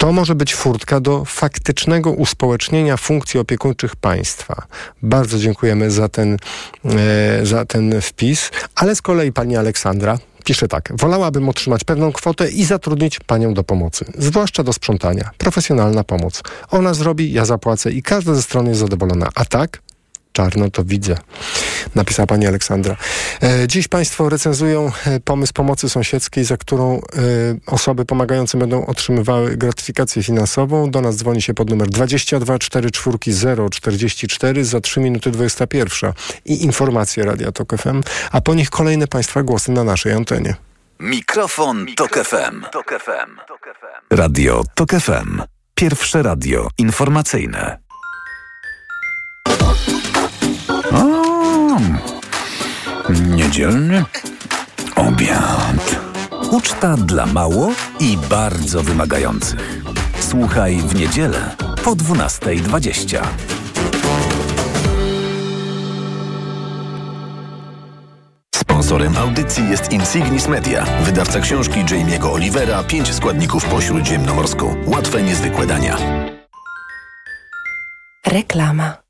Speaker 8: To może być furtka do faktycznego uspołecznienia funkcji opiekuńczych państwa. Bardzo dziękujemy za ten, e, za ten wpis, ale z kolei pani Aleksandra pisze tak. Wolałabym otrzymać pewną kwotę i zatrudnić panią do pomocy, zwłaszcza do sprzątania. Profesjonalna pomoc. Ona zrobi, ja zapłacę i każda ze stron jest zadowolona. A tak? Czarno to widzę, napisała pani Aleksandra. E, dziś państwo recenzują e, pomysł pomocy sąsiedzkiej, za którą e, osoby pomagające będą otrzymywały gratyfikację finansową. Do nas dzwoni się pod numer 22 44 044 za 3 minuty 21 i informacje Radia Tok FM, a po nich kolejne państwa głosy na naszej antenie.
Speaker 5: Mikrofon, Tok FM. Radio Tok FM. Pierwsze radio informacyjne. Niedzielny obiad. Uczta dla mało i bardzo wymagających. Słuchaj w niedzielę po 12.20.
Speaker 22: Sponsorem audycji jest Insignis Media, wydawca książki Jamie'ego Olivera Pięć składników po śródziemnomorsku. Łatwe, niezwykłe dania.
Speaker 21: Reklama.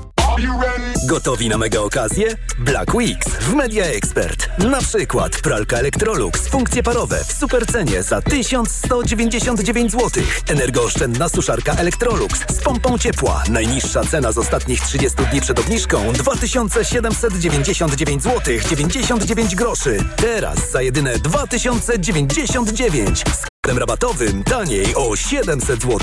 Speaker 13: Gotowi na mega okazję? Black Weeks w Media Expert. Na przykład pralka Electrolux, funkcje parowe w supercenie za 1199 zł. Energooszczędna suszarka Electrolux z pompą ciepła. Najniższa cena z ostatnich 30 dni przed obniżką 2799 zł 99 groszy. Teraz za jedyne 2099 z kodem rabatowym taniej o 700 zł.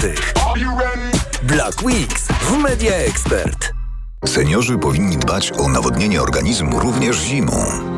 Speaker 13: Black Weeks w Media Expert.
Speaker 23: Seniorzy powinni dbać o nawodnienie organizmu również zimą.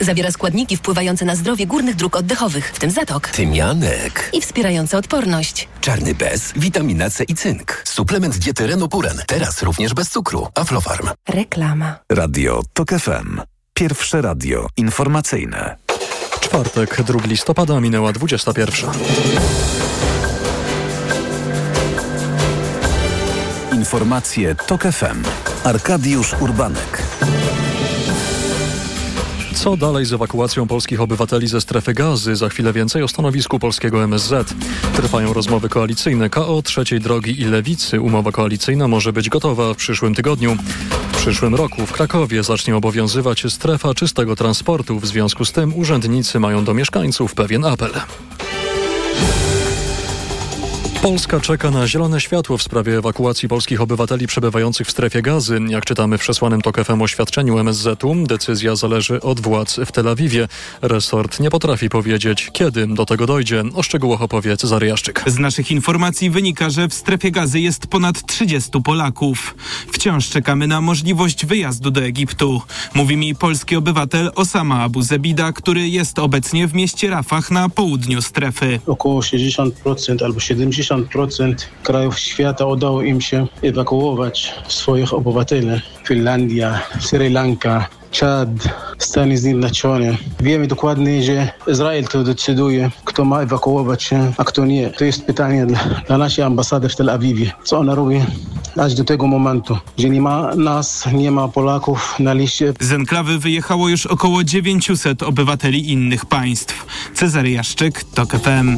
Speaker 21: Zawiera składniki wpływające na zdrowie górnych dróg oddechowych, w tym zatok.
Speaker 24: Tymianek.
Speaker 21: I wspierające odporność.
Speaker 24: Czarny bez, witamina C i cynk. Suplement diety Renopuren. Teraz również bez cukru. Aflofarm.
Speaker 21: Reklama.
Speaker 5: Radio TOK FM. Pierwsze radio informacyjne.
Speaker 1: Czwartek, 2 listopada, minęła 21.
Speaker 5: Informacje TOK FM. Arkadiusz Urbanek.
Speaker 1: Co dalej z ewakuacją polskich obywateli ze strefy gazy? Za chwilę więcej o stanowisku polskiego MSZ. Trwają rozmowy koalicyjne KO, Trzeciej Drogi i Lewicy. Umowa koalicyjna może być gotowa w przyszłym tygodniu. W przyszłym roku w Krakowie zacznie obowiązywać strefa czystego transportu. W związku z tym urzędnicy mają do mieszkańców pewien apel. Polska czeka na zielone światło w sprawie ewakuacji polskich obywateli przebywających w strefie gazy. Jak czytamy w przesłanym TOK FM oświadczeniu MSZ-u, decyzja zależy od władz w Tel Awiwie. Resort nie potrafi powiedzieć, kiedy do tego dojdzie. O szczegółach opowie Cezary Jaszczyk.
Speaker 25: Z naszych informacji wynika, że w strefie gazy jest ponad 30 Polaków. Wciąż czekamy na możliwość wyjazdu do Egiptu. Mówi mi polski obywatel Osama Abu Zebida, który jest obecnie w mieście Rafah na południu strefy.
Speaker 26: Około 60% albo 70% 50% krajów świata udało im się ewakuować swoich obywateli. Finlandia, Sri Lanka, Czad, Stany Zjednoczone. Wiemy dokładnie, że Izrael to decyduje, kto ma ewakuować się, a kto nie. To jest pytanie dla, dla naszej ambasady w Tel Awiwie. Co ona robi aż do tego momentu, że nie ma nas, nie ma Polaków na liście.
Speaker 25: Z enklawy wyjechało już około 900 obywateli innych państw. Cezary Jaszczyk, TOK FM.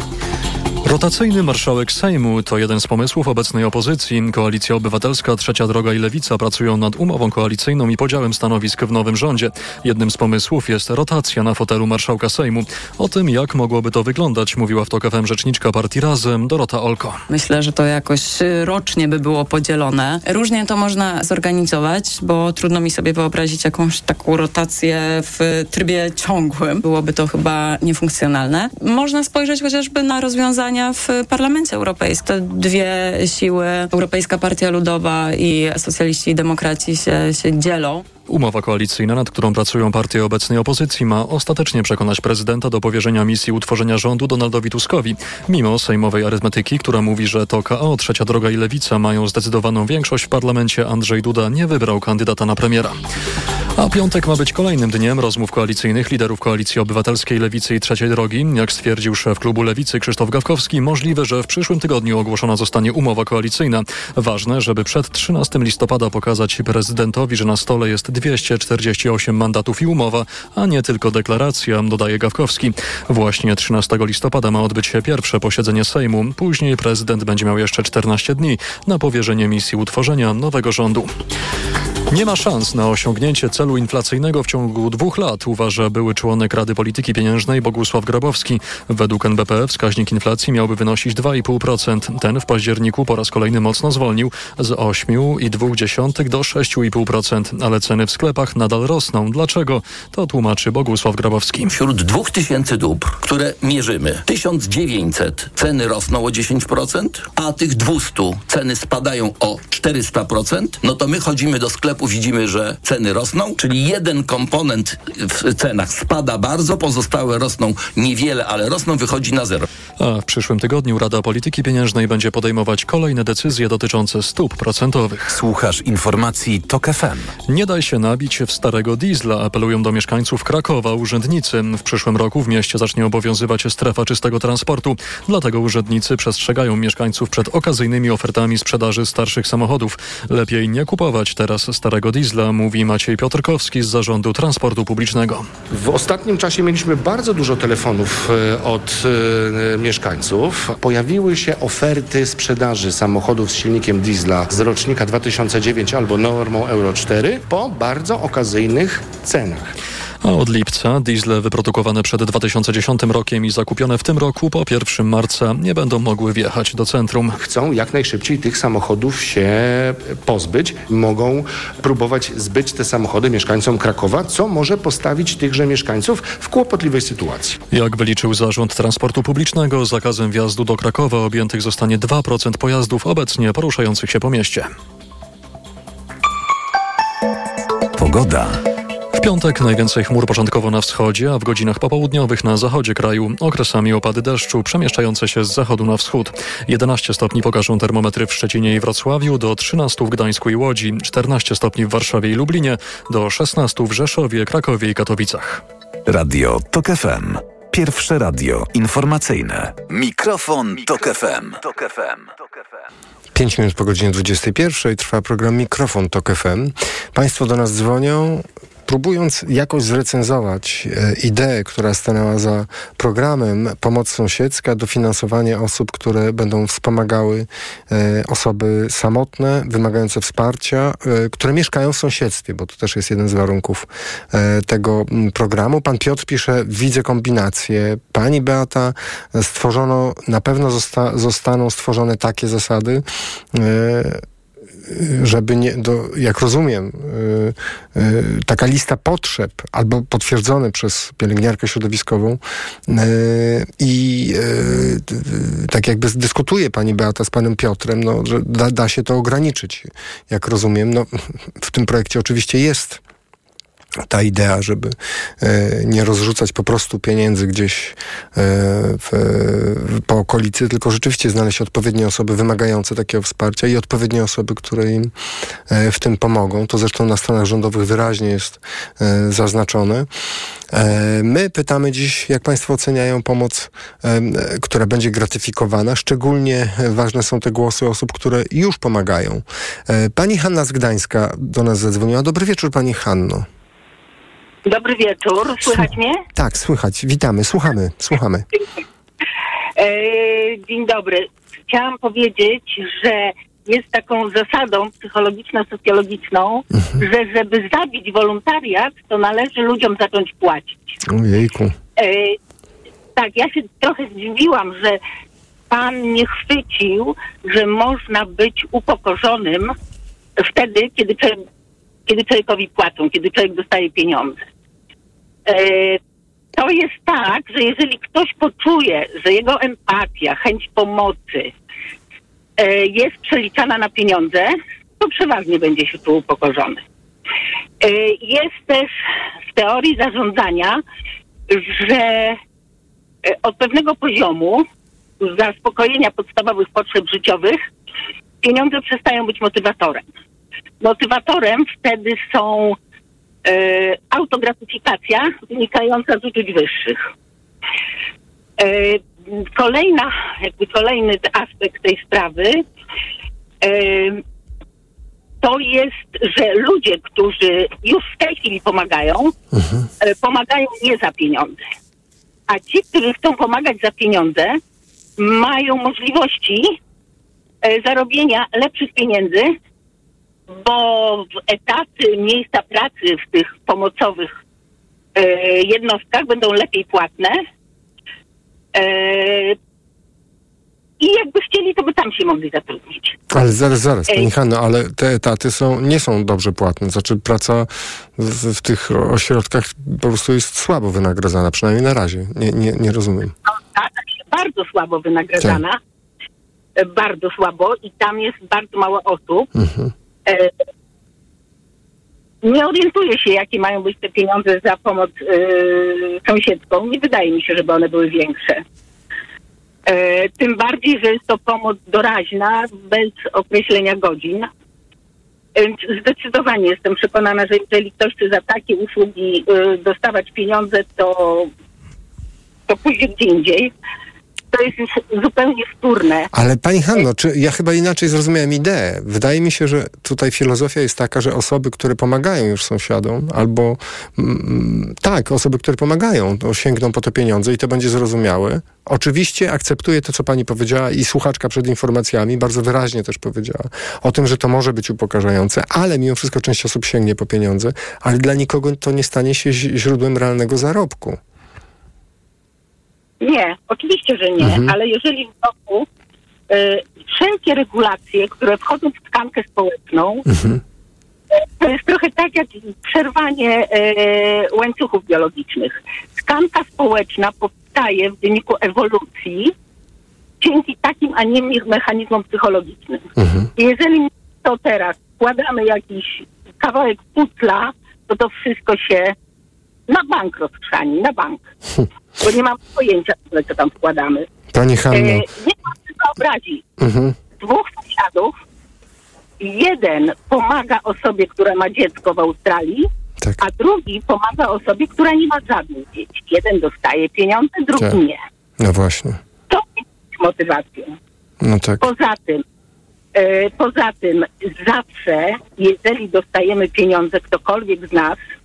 Speaker 1: Rotacyjny marszałek Sejmu to jeden z pomysłów obecnej opozycji. Koalicja Obywatelska, Trzecia Droga i Lewica pracują nad umową koalicyjną i podziałem stanowisk w nowym rządzie. Jednym z pomysłów jest rotacja na fotelu marszałka Sejmu. O tym, jak mogłoby to wyglądać, mówiła w TOK FM rzeczniczka partii Razem, Dorota Olko.
Speaker 27: Myślę, że to jakoś rocznie by było podzielone. Różnie to można zorganizować, bo trudno mi sobie wyobrazić jakąś taką rotację w trybie ciągłym. Byłoby to chyba niefunkcjonalne. Można spojrzeć chociażby na rozwiązania w Parlamencie Europejskim. Te dwie siły, Europejska Partia Ludowa i socjaliści i demokraci się, się dzielą.
Speaker 1: Umowa koalicyjna, nad którą pracują partie obecnej opozycji, ma ostatecznie przekonać prezydenta do powierzenia misji utworzenia rządu Donaldowi Tuskowi. Mimo sejmowej arytmetyki, która mówi, że to KO, Trzecia Droga i Lewica mają zdecydowaną większość w parlamencie, Andrzej Duda nie wybrał kandydata na premiera. A piątek ma być kolejnym dniem rozmów koalicyjnych liderów Koalicji Obywatelskiej Lewicy i Trzeciej Drogi. Jak stwierdził szef klubu Lewicy Krzysztof Gawkowski, możliwe, że w przyszłym tygodniu ogłoszona zostanie umowa koalicyjna. Ważne, żeby przed 13 listopada pokazać prezydentowi, że na stole jest 248 mandatów i umowa, a nie tylko deklaracja, dodaje Gawkowski. Właśnie 13 listopada ma odbyć się pierwsze posiedzenie Sejmu. Później prezydent będzie miał jeszcze 14 dni na powierzenie misji utworzenia nowego rządu. Nie ma szans na osiągnięcie celu inflacyjnego w ciągu dwóch lat, uważa były członek Rady Polityki Pieniężnej Bogusław Grabowski. Według NBP wskaźnik inflacji miałby wynosić 2,5%. Ten w październiku po raz kolejny mocno zwolnił z 8,2 do 6,5%, ale ceny w sklepach nadal rosną. Dlaczego? To tłumaczy Bogusław Grabowski.
Speaker 28: Wśród 2000 dóbr, które mierzymy, 1900 ceny rosną o 10%, a tych 200 ceny spadają o 400%, no to my chodzimy do sklepu, widzimy, że ceny rosną, czyli jeden komponent w cenach spada bardzo, pozostałe rosną niewiele, ale rosną, wychodzi na zero.
Speaker 1: A w przyszłym tygodniu Rada Polityki Pieniężnej będzie podejmować kolejne decyzje dotyczące stóp procentowych.
Speaker 5: Słuchasz informacji TOK FM.
Speaker 1: Nie daj się nabić w starego diesla, apelują do mieszkańców Krakowa urzędnicy. W przyszłym roku w mieście zacznie obowiązywać strefa czystego transportu. Dlatego urzędnicy przestrzegają mieszkańców przed okazyjnymi ofertami sprzedaży starszych samochodów. Lepiej nie kupować teraz starego diesla, mówi Maciej Piotrkowski z Zarządu Transportu Publicznego.
Speaker 29: W ostatnim czasie mieliśmy bardzo dużo telefonów e, od e, mieszkańców. Pojawiły się oferty sprzedaży samochodów z silnikiem diesla z rocznika 2009 albo normą Euro 4 po bardzo okazyjnych cenach.
Speaker 1: A od lipca diesle wyprodukowane przed 2010 rokiem i zakupione w tym roku po 1 marca nie będą mogły wjechać do centrum.
Speaker 29: Chcą jak najszybciej tych samochodów się pozbyć. Mogą próbować zbyć te samochody mieszkańcom Krakowa, co może postawić tychże mieszkańców w kłopotliwej sytuacji.
Speaker 1: Jak wyliczył Zarząd Transportu Publicznego, zakazem wjazdu do Krakowa objętych zostanie 2% pojazdów obecnie poruszających się po mieście.
Speaker 5: Pogoda.
Speaker 1: W piątek najwięcej chmur początkowo na wschodzie, a w godzinach popołudniowych na zachodzie kraju. Okresami opady deszczu przemieszczające się z zachodu na wschód. 11 stopni pokażą termometry w Szczecinie i Wrocławiu, do 13 w Gdańsku i Łodzi, 14 stopni w Warszawie i Lublinie, do 16 w Rzeszowie, Krakowie i Katowicach.
Speaker 5: Radio TOK FM. Pierwsze radio informacyjne. Mikrofon, Tok FM. Tok FM.
Speaker 8: 5 minut po godzinie 21 trwa program Mikrofon Tok FM. Państwo do nas dzwonią próbując jakoś zrecenzować e, ideę, która stanęła za programem Pomoc Sąsiedzka, dofinansowanie osób, które będą wspomagały e, osoby samotne, wymagające wsparcia, e, które mieszkają w sąsiedztwie, bo to też jest jeden z warunków tego programu. Pan Piotr pisze, widzę kombinację. Pani Beata, stworzono, na pewno zosta, zostaną stworzone takie zasady, żeby nie, do, jak rozumiem, y, y, taka lista potrzeb albo potwierdzone przez pielęgniarkę środowiskową y, i tak jakby dyskutuje pani Beata z panem Piotrem, no, że da, da się to ograniczyć. Jak rozumiem, no, w tym projekcie oczywiście jest ta idea, żeby e, nie rozrzucać po prostu pieniędzy gdzieś e, w, po okolicy, tylko rzeczywiście znaleźć odpowiednie osoby wymagające takiego wsparcia i odpowiednie osoby, które im e, w tym pomogą. To zresztą na stronach rządowych wyraźnie jest zaznaczone. My pytamy dziś, jak Państwo oceniają pomoc, która będzie gratyfikowana. Szczególnie ważne są te głosy osób, które już pomagają. Pani Hanna z Gdańska do nas zadzwoniła. Dobry wieczór, Pani Hanno.
Speaker 30: Dobry wieczór, słychać mnie?
Speaker 8: Tak, słychać. Witamy, słuchamy, słuchamy.
Speaker 30: E, dzień dobry. Chciałam powiedzieć, że jest taką zasadą psychologiczno-socjologiczną, mhm. że żeby zabić wolontariat, to należy ludziom zacząć płacić.
Speaker 8: Ojejku. E,
Speaker 30: tak, ja się trochę zdziwiłam, że pan nie chwycił, że można być upokorzonym wtedy, kiedy kiedy człowiekowi płacą, kiedy człowiek dostaje pieniądze. E, to jest tak, że jeżeli ktoś poczuje, że jego empatia, chęć pomocy e, jest przeliczana na pieniądze, to przeważnie będzie się tu upokorzony. E, jest też w teorii zarządzania, że od pewnego poziomu zaspokojenia podstawowych potrzeb życioowych pieniądze przestają być motywatorem. Motywatorem wtedy są e, autogratyfikacja wynikająca z uczuć wyższych. E, kolejna, jakby kolejny aspekt tej sprawy e, to jest, że ludzie, którzy już w tej chwili pomagają, mhm. e, pomagają nie za pieniądze. A ci, którzy chcą pomagać za pieniądze, mają możliwości e, zarobienia lepszych pieniędzy bo etaty, miejsca pracy w tych pomocowych e, jednostkach będą lepiej płatne. E, I jakby chcieli, to by tam się mogli zatrudnić.
Speaker 8: Ale zaraz, zaraz, Pani Hanno, ale te etaty są, nie są dobrze płatne. Znaczy praca w, w tych ośrodkach po prostu jest słabo wynagradzana, przynajmniej na razie. Nie, nie, nie rozumiem.
Speaker 30: No, tak, bardzo słabo wynagradzana. Tak. E, bardzo słabo i tam jest bardzo mało osób. Mhm. E, nie orientuję się, jakie mają być te pieniądze za pomoc y, sąsiedzką. Nie wydaje mi się, żeby one były większe. E, tym bardziej, że jest to pomoc doraźna, bez określenia godzin. Więc zdecydowanie jestem przekonana, że jeżeli ktoś chce za takie usługi dostawać pieniądze, to, to pójdzie gdzie indziej to jest już zupełnie wtórne.
Speaker 8: Ale pani Hanno, czy ja chyba inaczej zrozumiałem ideę. Wydaje mi się, że tutaj filozofia jest taka, że osoby, które pomagają już sąsiadom, albo mm, tak, osoby, które pomagają, to sięgną po te pieniądze i to będzie zrozumiałe. Oczywiście akceptuję to, co pani powiedziała i słuchaczka przed informacjami bardzo wyraźnie też powiedziała o tym, że to może być upokarzające, ale mimo wszystko część osób sięgnie po pieniądze, ale dla nikogo to nie stanie się źródłem realnego zarobku.
Speaker 30: Nie, oczywiście, że nie, mhm. ale jeżeli w roku y, wszelkie regulacje, które wchodzą w tkankę społeczną, mhm. to jest trochę tak jak przerwanie y, łańcuchów biologicznych. Tkanka społeczna powstaje w wyniku ewolucji dzięki takim, a nie innym mechanizmom psychologicznym. Mhm. I jeżeli to teraz wkładamy jakiś kawałek putla, to to wszystko się na bank rozchrzani, na bank. Bo nie mam pojęcia, co tam wkładamy.
Speaker 8: Pani Hanno. E,
Speaker 30: nie mam sobie wyobrazić. Mhm. Dwóch sąsiadów, jeden pomaga osobie, która ma dziecko w Australii, tak. a drugi pomaga osobie, która nie ma żadnych dzieci. Jeden dostaje pieniądze, drugi tak. nie.
Speaker 8: No właśnie.
Speaker 30: To jest motywacją.
Speaker 8: No tak.
Speaker 30: Poza tym, e, poza tym zawsze, jeżeli dostajemy pieniądze, ktokolwiek z nas, e,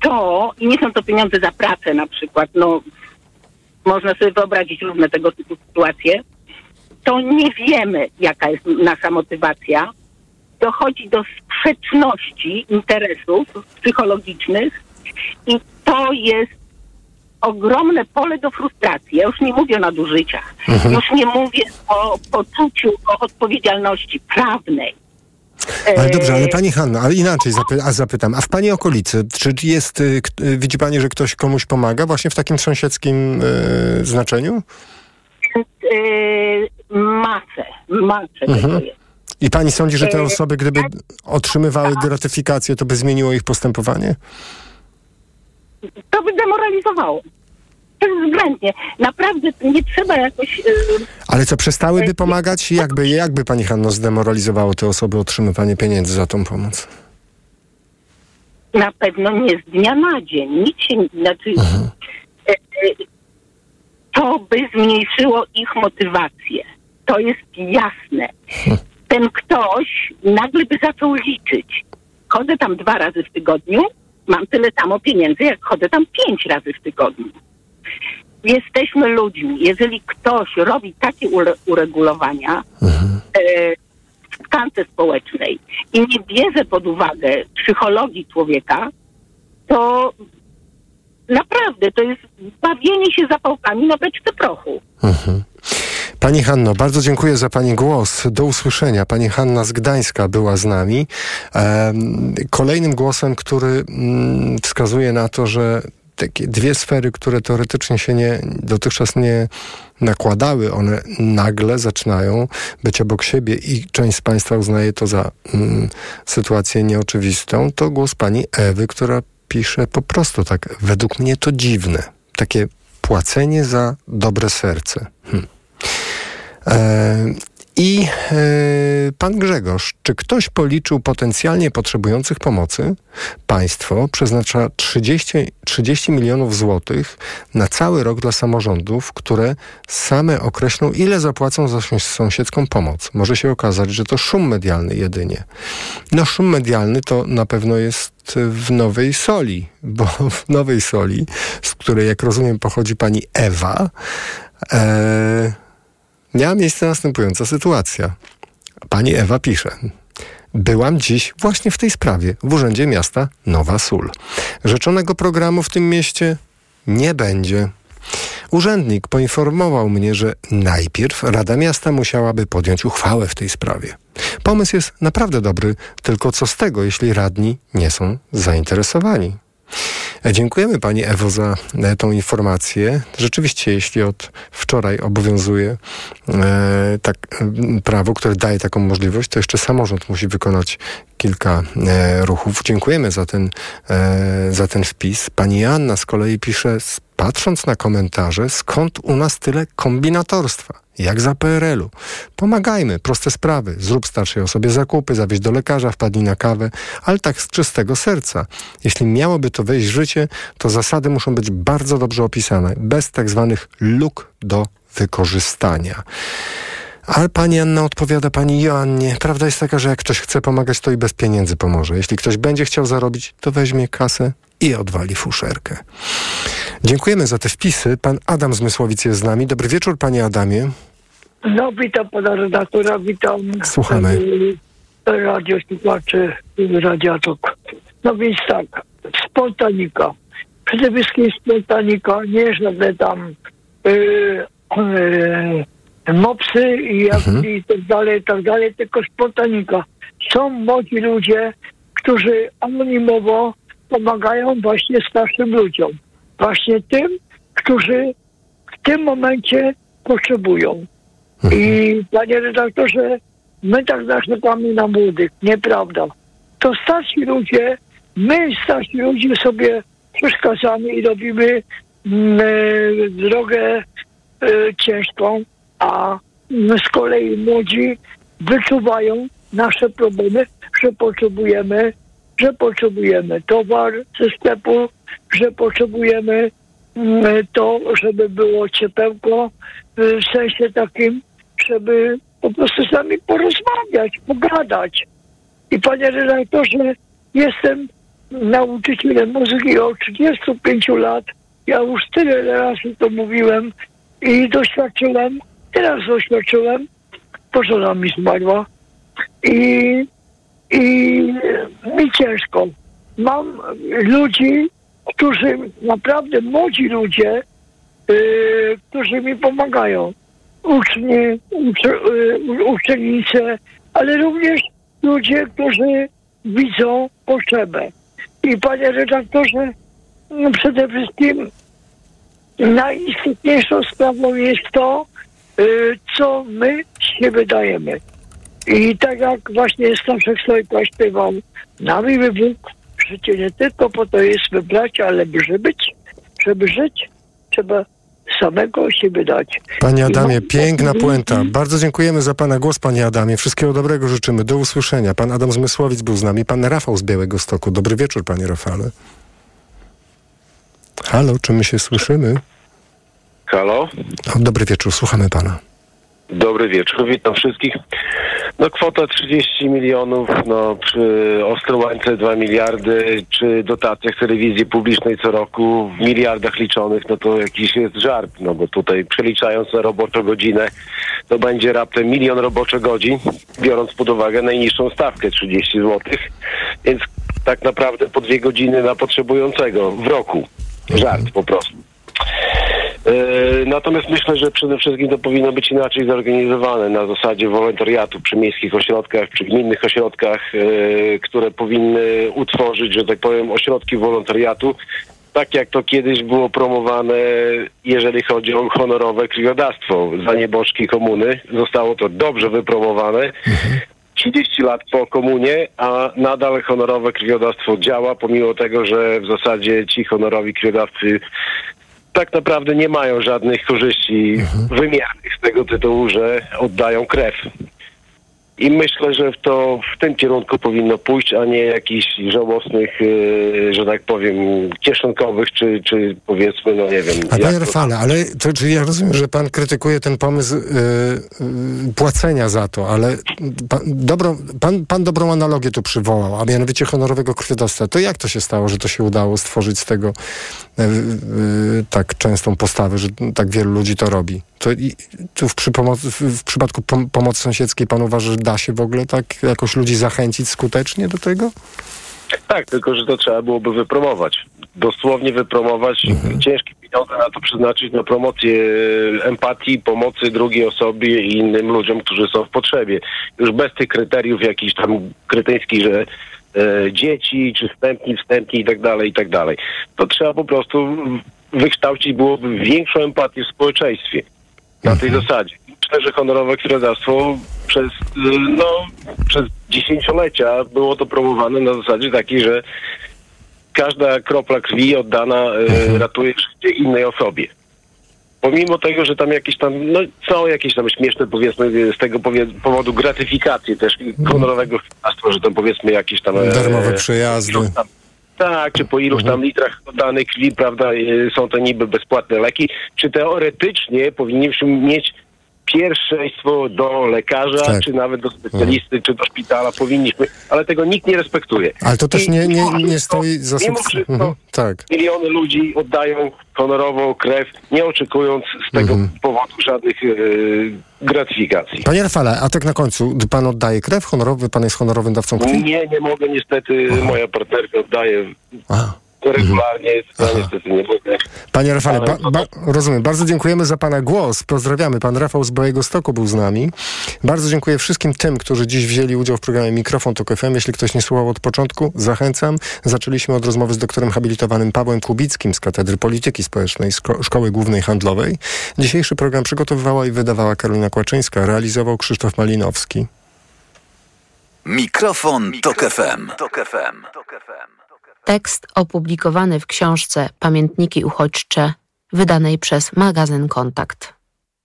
Speaker 30: to, i nie są to pieniądze za pracę na przykład, no można sobie wyobrazić różne tego typu sytuacje, to nie wiemy, jaka jest nasza motywacja. Dochodzi do sprzeczności interesów psychologicznych i to jest ogromne pole do frustracji. Ja już nie mówię o nadużyciach.
Speaker 8: Mhm.
Speaker 30: Już nie mówię o poczuciu, o odpowiedzialności prawnej.
Speaker 8: Ale dobrze, ale pani Hanna, ale inaczej zapy a zapytam, a w pani okolicy, czy jest, y, y, widzi pani, że ktoś komuś pomaga właśnie w takim sąsiedzkim y, znaczeniu?
Speaker 30: e, masę, masę
Speaker 8: Mhm. I pani sądzi, że te
Speaker 30: E,
Speaker 8: osoby, gdyby otrzymywały gratyfikację, to by zmieniło ich postępowanie?
Speaker 30: To by demoralizowało. Bezwzględnie. Naprawdę nie trzeba jakoś... e,
Speaker 8: Ale co, przestałyby pomagać? Jakby, jakby pani Hanno zdemoralizowało te osoby otrzymywanie pieniędzy za tą pomoc?
Speaker 30: na pewno nie z dnia na dzień. Nic się, znaczy, e, e, to by zmniejszyło ich motywację. To jest jasne. Ten ktoś nagle by zaczął liczyć. Chodzę tam dwa razy w tygodniu, mam tyle samo pieniędzy, jak chodzę tam pięć razy w tygodniu. Jesteśmy ludźmi. Jeżeli ktoś robi takie ure- uregulowania e, w tkance społecznej i nie bierze pod uwagę psychologii człowieka, to naprawdę to jest bawienie się zapałkami na beczce prochu.
Speaker 8: Pani Hanno, bardzo dziękuję za Pani głos. Do usłyszenia. Pani Hanna z Gdańska była z nami. Kolejnym głosem, który mm, wskazuje na to, że takie dwie sfery, które teoretycznie się nie, dotychczas nie nakładały, one nagle zaczynają być obok siebie i część z Państwa uznaje to za mm, sytuację nieoczywistą, to głos Pani Ewy, która pisze po prostu tak, według mnie to dziwne. Takie płacenie za dobre serce. Hm. E, I e, pan Grzegorz, czy ktoś policzył potencjalnie potrzebujących pomocy? Państwo przeznacza 30, 30 milionów złotych na cały rok dla samorządów, które same określą, ile zapłacą za sąs- sąsiedzką pomoc. Może się okazać, że to szum medialny jedynie. No szum medialny to na pewno jest w Nowej Soli, bo w Nowej Soli, z której jak rozumiem pochodzi pani Ewa, e, miała miejsce następująca sytuacja. Pani Ewa pisze. Byłam dziś właśnie w tej sprawie w Urzędzie Miasta Nowa Sól. Rzeczonego programu w tym mieście nie będzie. Urzędnik poinformował mnie, że najpierw Rada Miasta musiałaby podjąć uchwałę w tej sprawie. Pomysł jest naprawdę dobry, tylko co z tego, jeśli radni nie są zainteresowani? Dziękujemy Pani Ewo za e, tą informację. Rzeczywiście, jeśli od wczoraj obowiązuje e, tak, prawo, które daje taką możliwość, to jeszcze samorząd musi wykonać kilka e, ruchów. Dziękujemy za ten, e, za ten wpis. Pani Joanna z kolei pisze, s- patrząc na komentarze, skąd u nas tyle kombinatorstwa? Jak za PRL-u. Pomagajmy, proste sprawy. Zrób starszej osobie zakupy, zawieź do lekarza, wpadnij na kawę, ale tak z czystego serca. Jeśli miałoby to wejść w życie, to zasady muszą być bardzo dobrze opisane, bez tak zwanych luk do wykorzystania. Ale pani Anna odpowiada pani Joannie, prawda jest taka, że jak ktoś chce pomagać, to i bez pieniędzy pomoże. Jeśli ktoś będzie chciał zarobić, to weźmie kasę i odwali fuszerkę. Dziękujemy za te wpisy. Pan Adam z Mysłowic jest z nami. Dobry wieczór, panie Adamie.
Speaker 31: No witam pana redaktora, witam
Speaker 8: Słuchamy.
Speaker 31: e, radiosłuchaczy Radiatok. No więc tak, spontanika. Przede wszystkim spontanika, nie żadne tam e, e, mopsy i, jak, i tak dalej, i tak dalej, tylko spontanika. Są młodzi ludzie, którzy anonimowo pomagają właśnie starszym ludziom. Właśnie tym, którzy w tym momencie potrzebują. I panie redaktorze, my tak narzekamy na młodych. Nieprawda. To starsi ludzie, my starsi ludzie sobie przeszkadzamy i robimy mm, e, drogę e, ciężką, a mm, z kolei młodzi wyczuwają nasze problemy, że potrzebujemy, że potrzebujemy towar ze sklepu, że potrzebujemy mm, to, żeby było ciepełko y, w sensie takim, żeby po prostu z nami porozmawiać, pogadać. I panie redaktorze, jestem nauczycielem muzyki od 35 lat. Ja już tyle razy to mówiłem i doświadczyłem, teraz doświadczyłem, bo żona mi zmarła i, i mi ciężko. Mam ludzi, którzy, naprawdę młodzi ludzie, yy, którzy mi pomagają. Uczni, uczy, yy, uczennice, ale również ludzie, którzy widzą potrzebę. I panie redaktorze, no przede wszystkim najistotniejszą sprawą jest to, y, co my z siebie dajemy. I tak jak właśnie Staszek Sojka śpiewał, nami wybóg, życie nie tylko po to jest wybrać, ale żeby żyć, żeby żyć, trzeba samego siebie dać.
Speaker 8: Panie Adamie,
Speaker 31: mam
Speaker 8: piękna
Speaker 31: taki
Speaker 8: puenta. Bardzo dziękujemy za Pana głos, Panie Adamie. Wszystkiego dobrego życzymy. Do usłyszenia. Pan Adam Zmysłowic był z nami. Pan Rafał z Białego Stoku. Dobry wieczór, Panie Rafale. Halo, czy my się słyszymy?
Speaker 32: Halo,
Speaker 8: O, dobry wieczór, słuchamy Pana.
Speaker 32: Dobry wieczór, witam wszystkich. No kwota 30 milionów, no przy Ostrołańce 2 miliardy, przy dotacjach telewizji publicznej co roku w miliardach liczonych, no to jakiś jest żart, no bo tutaj przeliczając na roboczą godzinę, to będzie raptem milion roboczych godzin, biorąc pod uwagę najniższą stawkę 30 zł, więc tak naprawdę po dwie godziny na potrzebującego w roku. Żart po prostu. E, Natomiast myślę, że przede wszystkim to powinno być inaczej zorganizowane na zasadzie wolontariatu przy miejskich ośrodkach, przy gminnych ośrodkach, e, które powinny utworzyć, że tak powiem, ośrodki wolontariatu, tak jak to kiedyś było promowane, jeżeli chodzi o honorowe krwiodawstwo za nieboszki komuny. Zostało to dobrze wypromowane. 30 lat po komunie, a nadal honorowe krwiodawstwo działa, pomimo tego, że w zasadzie ci honorowi krwiodawcy tak naprawdę nie mają żadnych korzyści wymiernych z tego tytułu, że oddają krew. I myślę, że w to w tym kierunku powinno pójść, a nie jakichś żałosnych, e, że tak powiem, kieszonkowych, czy, czy powiedzmy, no nie wiem.
Speaker 8: A panie Rafale, ale to czy ja rozumiem, że pan krytykuje ten pomysł y, y, płacenia za to, ale pan, dobro, pan, pan dobrą analogię tu przywołał, a mianowicie honorowego krwiodawstwa. To jak to się stało, że to się udało stworzyć z tego y, y, tak częstą postawę, że tak wielu ludzi to robi? To i, tu w, przy w, w przypadku pom- pomocy sąsiedzkiej pan uważa, że da się w ogóle tak jakoś ludzi zachęcić skutecznie do tego?
Speaker 32: Tak, tylko że to trzeba byłoby wypromować. Dosłownie wypromować, ciężkie pieniądze na to przeznaczyć na promocję empatii, pomocy drugiej osobie i innym ludziom, którzy są w potrzebie. Już bez tych kryteriów jakichś tam kretyńskich, że e, dzieci, czy wstępni, wstępni i tak dalej, i tak dalej. To trzeba po prostu wykształcić byłoby większą empatię w społeczeństwie. Na tej zasadzie. Myślę, że honorowe krwiodawstwo przez, y, no, przez dziesięciolecia było to promowane na zasadzie takiej, że każda kropla krwi oddana y, ratuje życie innej osobie. Pomimo tego, że tam jakieś tam, no są jakieś tam śmieszne powiedzmy z tego powodu gratyfikacje też honorowego krwiodawstwa, że tam powiedzmy jakieś tam... e,
Speaker 8: Darmowe przejazdy.
Speaker 32: tak, czy po iluś tam litrach oddanej krwi, prawda, y, są to niby bezpłatne leki, czy teoretycznie powinniśmy mieć pierwszeństwo do lekarza,
Speaker 8: Tak.
Speaker 32: czy nawet do specjalisty, czy do szpitala powinniśmy, ale tego nikt nie respektuje.
Speaker 8: Ale to też
Speaker 32: I
Speaker 8: nie, nie, nie stoi za
Speaker 32: Mimo wszystko
Speaker 8: mhm, Tak.
Speaker 32: miliony ludzi oddają honorową krew, nie oczekując z tego
Speaker 8: Mhm.
Speaker 32: powodu żadnych y, gratyfikacji.
Speaker 8: Panie Rafale, a tak na końcu, pan oddaje krew honorowy? Pan jest honorowym dawcą krwi?
Speaker 32: Nie, nie mogę niestety, moja partnerka oddaje regularnie, ja niestety nie mogę.
Speaker 8: Panie Rafale,
Speaker 32: Ale
Speaker 8: ba, ba, rozumiem. Bardzo dziękujemy za Pana głos. Pozdrawiamy. Pan Rafał z Białego Stoku był z nami. Bardzo dziękuję wszystkim tym, którzy dziś wzięli udział w programie Mikrofon Tok FM. Jeśli ktoś nie słuchał od początku, zachęcam. Zaczęliśmy od rozmowy z doktorem habilitowanym Pawłem Kubickim z Katedry Polityki Społecznej Szko- Szkoły Głównej Handlowej. Dzisiejszy program przygotowywała i wydawała Karolina Kłaczyńska. Realizował Krzysztof Malinowski.
Speaker 5: Mikrofon, Tok FM. Tok FM.
Speaker 33: Tekst opublikowany w książce Pamiętniki uchodźcze, wydanej przez magazyn Kontakt.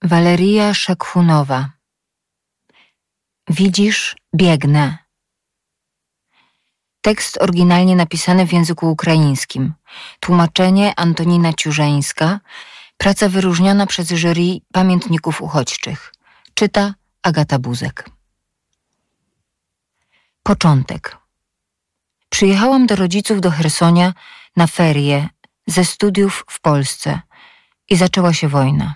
Speaker 34: Waleria Szekhunowa. Widzisz, biegnę. Tekst oryginalnie napisany w języku ukraińskim. Tłumaczenie Antonina Ciurzeńska. Praca wyróżniona przez jury pamiętników uchodźczych. Czyta Agata Buzek. Początek. Przyjechałam do rodziców do Hersonia na ferie ze studiów w Polsce i zaczęła się wojna.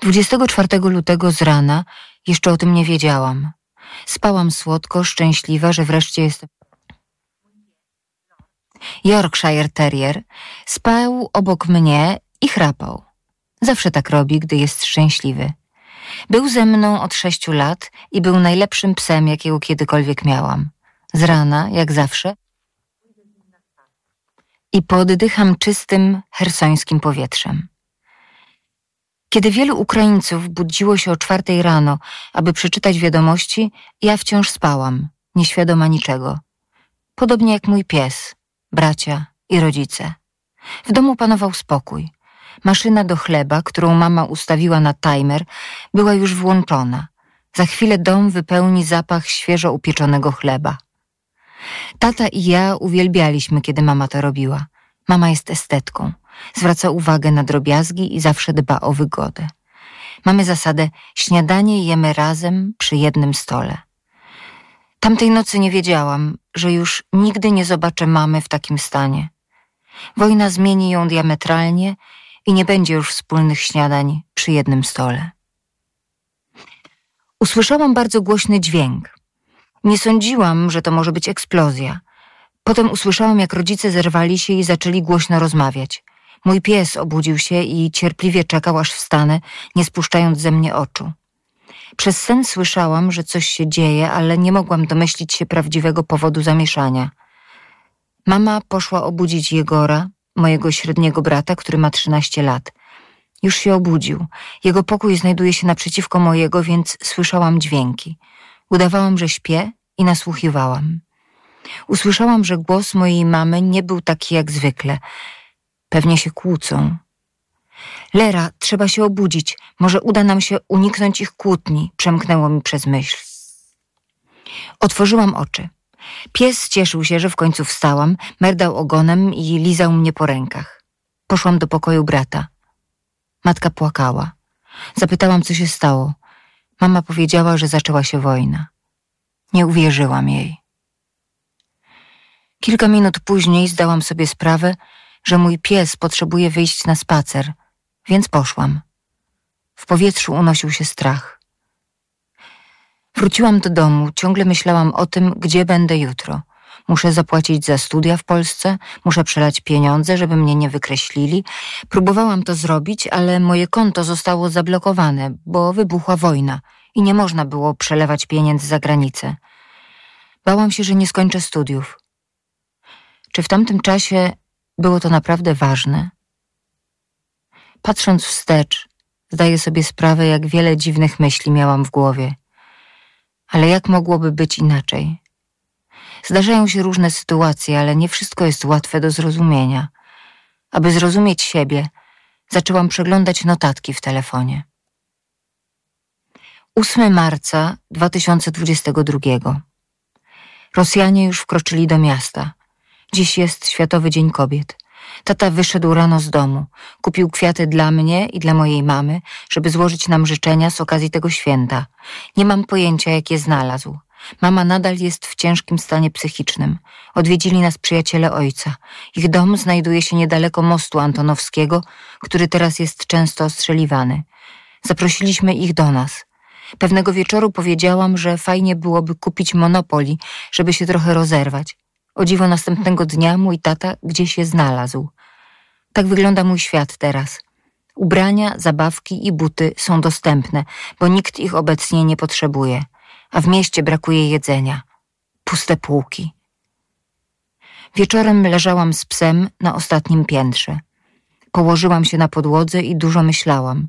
Speaker 34: 24 lutego z rana jeszcze o tym nie wiedziałam. Spałam słodko, szczęśliwa, że wreszcie jestem. Yorkshire Terrier spał obok mnie i chrapał. Zawsze tak robi, gdy jest szczęśliwy. Był ze mną od sześciu lat i był najlepszym psem, jakiego kiedykolwiek miałam. Z rana, jak zawsze, i poddycham czystym, hersońskim powietrzem. Kiedy wielu Ukraińców budziło się o czwartej rano, aby przeczytać wiadomości, ja wciąż spałam, nieświadoma niczego. Podobnie jak mój pies, bracia i rodzice. W domu panował spokój. Maszyna do chleba, którą mama ustawiła na timer, była już włączona. Za chwilę dom wypełni zapach świeżo upieczonego chleba. Tata i ja uwielbialiśmy, kiedy mama to robiła. Mama jest estetką. Zwraca uwagę na drobiazgi i zawsze dba o wygodę. Mamy zasadę śniadanie jemy razem przy jednym stole. Tamtej nocy nie wiedziałam, że już nigdy nie zobaczę mamy w takim stanie. Wojna zmieni ją diametralnie i nie będzie już wspólnych śniadań przy jednym stole. Usłyszałam bardzo głośny dźwięk. Nie sądziłam, że to może być eksplozja. Potem usłyszałam, jak rodzice zerwali się i zaczęli głośno rozmawiać. Mój pies obudził się i cierpliwie czekał, aż wstanę, nie spuszczając ze mnie oczu. Przez sen słyszałam, że coś się dzieje, ale nie mogłam domyślić się prawdziwego powodu zamieszania. Mama poszła obudzić Jegora, mojego średniego brata, który ma 13 lat. Już się obudził. Jego pokój znajduje się naprzeciwko mojego, więc słyszałam dźwięki. Udawałam, że śpię i nasłuchiwałam. Usłyszałam, że głos mojej mamy nie był taki jak zwykle. Pewnie się kłócą. Lera, trzeba się obudzić. Może uda nam się uniknąć ich kłótni, przemknęło mi przez myśl. Otworzyłam oczy. Pies cieszył się, że w końcu wstałam, merdał ogonem i lizał mnie po rękach. Poszłam do pokoju brata. Matka płakała. Zapytałam, co się stało. Mama powiedziała, że zaczęła się wojna. Nie uwierzyłam jej. Kilka minut później zdałam sobie sprawę, że mój pies potrzebuje wyjść na spacer, więc poszłam. W powietrzu unosił się strach. Wróciłam do domu, ciągle myślałam o tym, gdzie będę jutro. Muszę zapłacić za studia w Polsce, muszę przelać pieniądze, żeby mnie nie wykreślili. Próbowałam to zrobić, ale moje konto zostało zablokowane, bo wybuchła wojna i nie można było przelewać pieniędzy za granicę. Bałam się, że nie skończę studiów. Czy w tamtym czasie było to naprawdę ważne? Patrząc wstecz, zdaję sobie sprawę, jak wiele dziwnych myśli miałam w głowie. Ale jak mogłoby być inaczej? Zdarzają się różne sytuacje, ale nie wszystko jest łatwe do zrozumienia. Aby zrozumieć siebie, zaczęłam przeglądać notatki w telefonie. 8 marca 2022. Rosjanie już wkroczyli do miasta. Dziś jest Światowy Dzień Kobiet. Tata wyszedł rano z domu, kupił kwiaty dla mnie i dla mojej mamy, żeby złożyć nam życzenia z okazji tego święta. Nie mam pojęcia, jak je znalazł. Mama nadal jest w ciężkim stanie psychicznym. Odwiedzili nas przyjaciele ojca. Ich dom znajduje się niedaleko mostu Antonowskiego, który teraz jest często ostrzeliwany. Zaprosiliśmy ich do nas. Pewnego wieczoru powiedziałam, że fajnie byłoby kupić monopoli, żeby się trochę rozerwać. O dziwo następnego dnia mój tata gdzieś je znalazł. Tak wygląda mój świat teraz. Ubrania, zabawki i buty są dostępne, bo nikt ich obecnie nie potrzebuje, a w mieście brakuje jedzenia. Puste półki. Wieczorem leżałam z psem na ostatnim piętrze. Położyłam się na podłodze i dużo myślałam.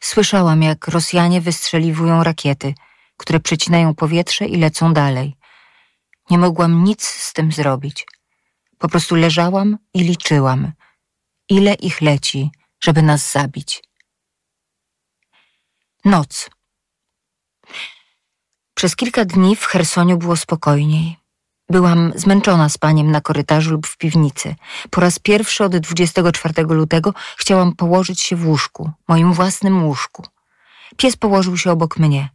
Speaker 34: Słyszałam, jak Rosjanie wystrzeliwują rakiety, które przecinają powietrze i lecą dalej. Nie mogłam nic z tym zrobić. Po prostu leżałam i liczyłam, ile ich leci, żeby nas zabić. Noc. Przez kilka dni w Chersoniu było spokojniej. Byłam zmęczona spaniem na korytarzu lub w piwnicy. Po raz pierwszy od 24 lutego chciałam położyć się w łóżku, moim własnym łóżku. Pies położył się obok mnie.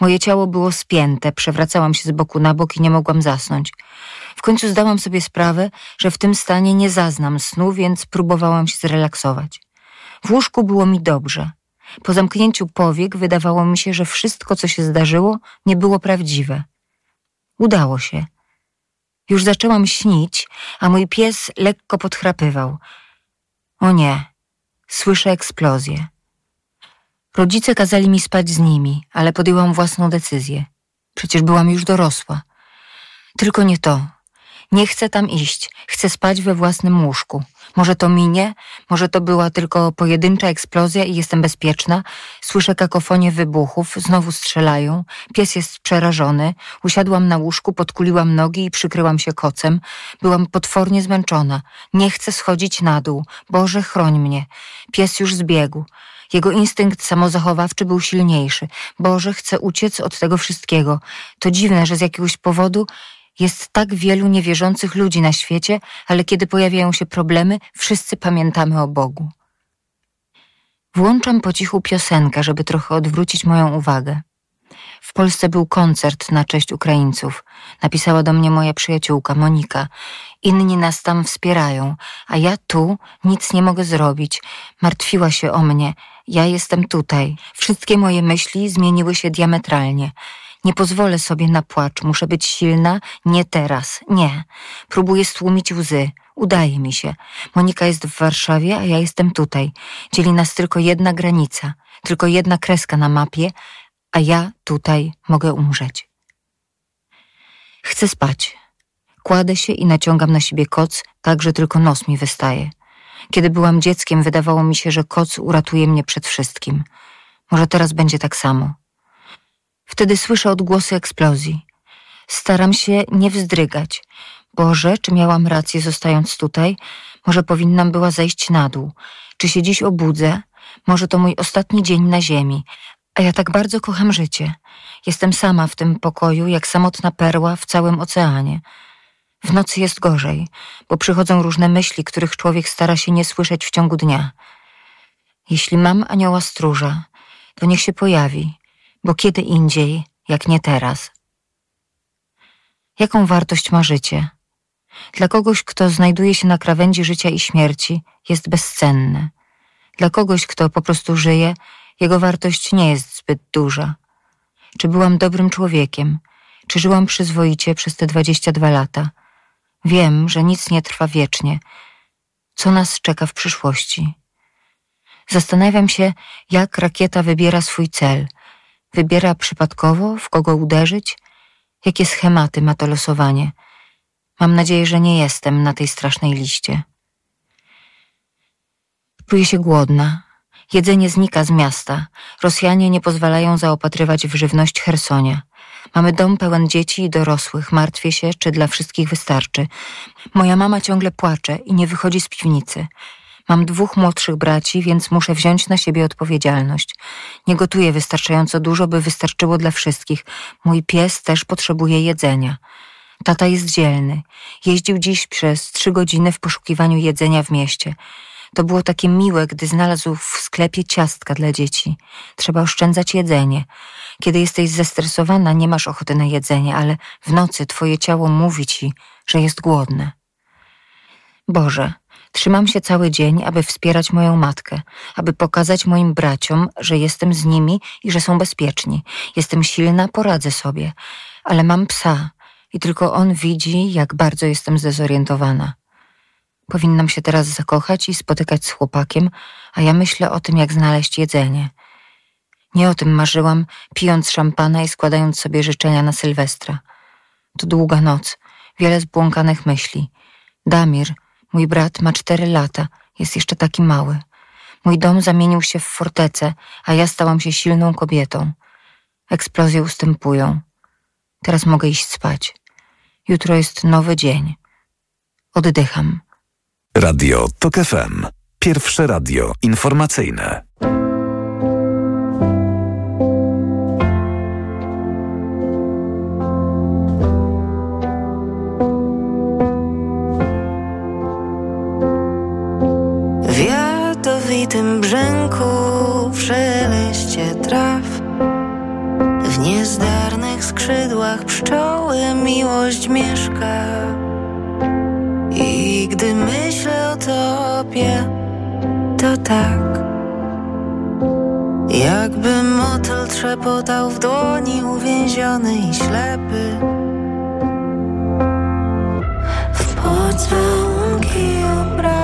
Speaker 34: Moje ciało było spięte, przewracałam się z boku na bok i nie mogłam zasnąć. W końcu zdałam sobie sprawę, że w tym stanie nie zaznam snu, więc próbowałam się zrelaksować. W łóżku było mi dobrze. Po zamknięciu powiek wydawało mi się, że wszystko, co się zdarzyło, nie było prawdziwe. Udało się. Już zaczęłam śnić, a mój pies lekko podchrapywał. O nie, słyszę eksplozję. Rodzice kazali mi spać z nimi, ale podjęłam własną decyzję. Przecież byłam już dorosła. Tylko nie to. Nie chcę tam iść. Chcę spać we własnym łóżku. Może to minie, może to była tylko pojedyncza eksplozja i jestem bezpieczna. Słyszę kakofonię wybuchów, znowu strzelają. Pies jest przerażony. Usiadłam na łóżku, podkuliłam nogi i przykryłam się kocem. Byłam potwornie zmęczona. Nie chcę schodzić na dół. Boże, chroń mnie. Pies już zbiegł. Jego instynkt samozachowawczy był silniejszy. Boże, chcę uciec od tego wszystkiego. To dziwne, że z jakiegoś powodu jest tak wielu niewierzących ludzi na świecie, ale kiedy pojawiają się problemy, wszyscy pamiętamy o Bogu. Włączam po cichu piosenkę, żeby trochę odwrócić moją uwagę. W Polsce był koncert na cześć Ukraińców. Napisała do mnie moja przyjaciółka Monika. Inni nas tam wspierają, a ja tu nic nie mogę zrobić. Martwiła się o mnie. Ja jestem tutaj. Wszystkie moje myśli zmieniły się diametralnie. Nie pozwolę sobie na płacz, muszę być silna, nie teraz, nie. Próbuję stłumić łzy. Udaje mi się. Monika jest w Warszawie, a ja jestem tutaj. Dzieli nas tylko jedna granica, tylko jedna kreska na mapie, a ja tutaj mogę umrzeć. Chcę spać. Kładę się i naciągam na siebie koc, tak że tylko nos mi wystaje. Kiedy byłam dzieckiem, wydawało mi się, że koc uratuje mnie przed wszystkim. Może teraz będzie tak samo. Wtedy słyszę odgłosy eksplozji. Staram się nie wzdrygać. Boże, czy miałam rację zostając tutaj? Może powinnam była zejść na dół? Czy się dziś obudzę? Może to mój ostatni dzień na ziemi, a ja tak bardzo kocham życie. Jestem sama w tym pokoju, jak samotna perła w całym oceanie. W nocy jest gorzej, bo przychodzą różne myśli, których człowiek stara się nie słyszeć w ciągu dnia. Jeśli mam anioła stróża, to niech się pojawi, bo kiedy indziej, jak nie teraz. Jaką wartość ma życie? Dla kogoś, kto znajduje się na krawędzi życia i śmierci, jest bezcenne. Dla kogoś, kto po prostu żyje, jego wartość nie jest zbyt duża. Czy byłam dobrym człowiekiem? Czy żyłam przyzwoicie przez te dwadzieścia dwa lata? Wiem, że nic nie trwa wiecznie. Co nas czeka w przyszłości? Zastanawiam się, jak rakieta wybiera swój cel. Wybiera przypadkowo, w kogo uderzyć? Jakie schematy ma to losowanie? Mam nadzieję, że nie jestem na tej strasznej liście. Czuję się głodna. Jedzenie znika z miasta. Rosjanie nie pozwalają zaopatrywać w żywność Hersonia. Mamy dom pełen dzieci i dorosłych. Martwię się, czy dla wszystkich wystarczy. Moja mama ciągle płacze i nie wychodzi z piwnicy. Mam dwóch młodszych braci, więc muszę wziąć na siebie odpowiedzialność. Nie gotuję wystarczająco dużo, by wystarczyło dla wszystkich. Mój pies też potrzebuje jedzenia. Tata jest dzielny. Jeździł dziś przez trzy godziny w poszukiwaniu jedzenia w mieście. To było takie miłe, gdy znalazł w sklepie ciastka dla dzieci. Trzeba oszczędzać jedzenie. Kiedy jesteś zestresowana, nie masz ochoty na jedzenie, ale w nocy twoje ciało mówi ci, że jest głodne. Boże, trzymam się cały dzień, aby wspierać moją matkę, aby pokazać moim braciom, że jestem z nimi i że są bezpieczni. Jestem silna, poradzę sobie, ale mam psa i tylko on widzi, jak bardzo jestem zdezorientowana. Powinnam się teraz zakochać i spotykać z chłopakiem, a ja myślę o tym, jak znaleźć jedzenie. Nie o tym marzyłam, pijąc szampana i składając sobie życzenia na Sylwestra. To długa noc, wiele zbłąkanych myśli. Damir, mój brat, ma cztery lata, jest jeszcze taki mały. Mój dom zamienił się w fortecę, a ja stałam się silną kobietą. Eksplozje ustępują. Teraz mogę iść spać. Jutro jest nowy dzień. Oddycham.
Speaker 5: Radio TOK FM. Pierwsze radio informacyjne.
Speaker 35: Jadowitym brzęku, w szeleście traw niezdarnych skrzydłach pszczoły miłość mieszka. I gdy myślę o tobie, to tak. Jakby motyl trzepotał w dłoni uwięziony i ślepy. W pocałunki ubrana,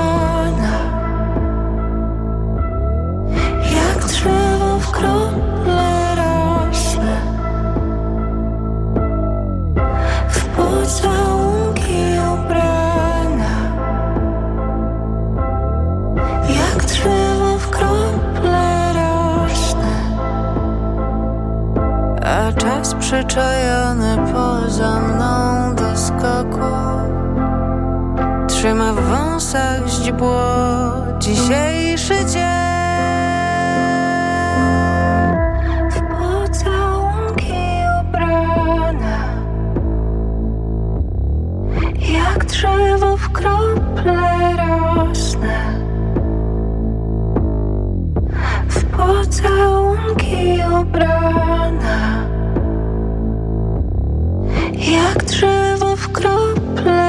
Speaker 35: przyczajony poza mną do skoku. Trzyma w wąsach źdźbło dzisiejszy dzień. W pocałunki ubrana Jak drzewo w krople rosnę. W pocałunki krople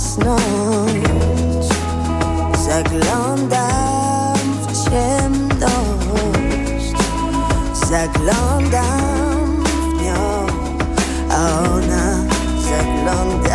Speaker 36: zasnąć. Zaglądam w ciemność. Zaglądam w nią A ona zagląda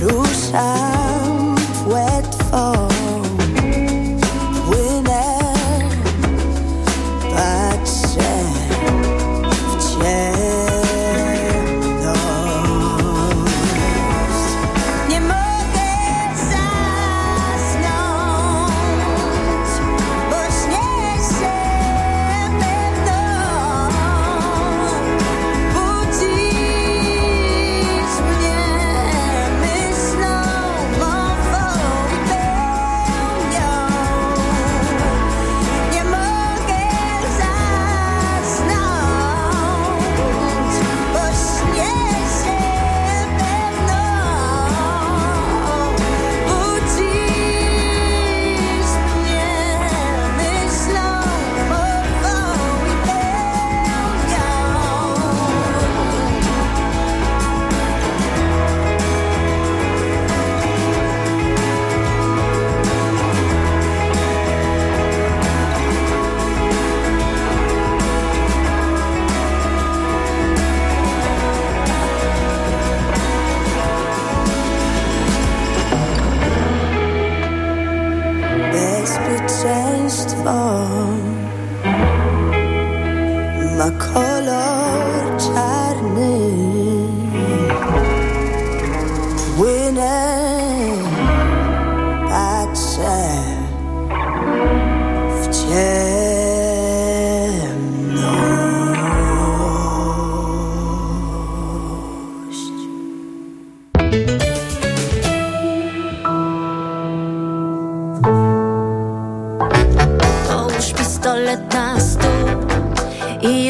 Speaker 37: rusa.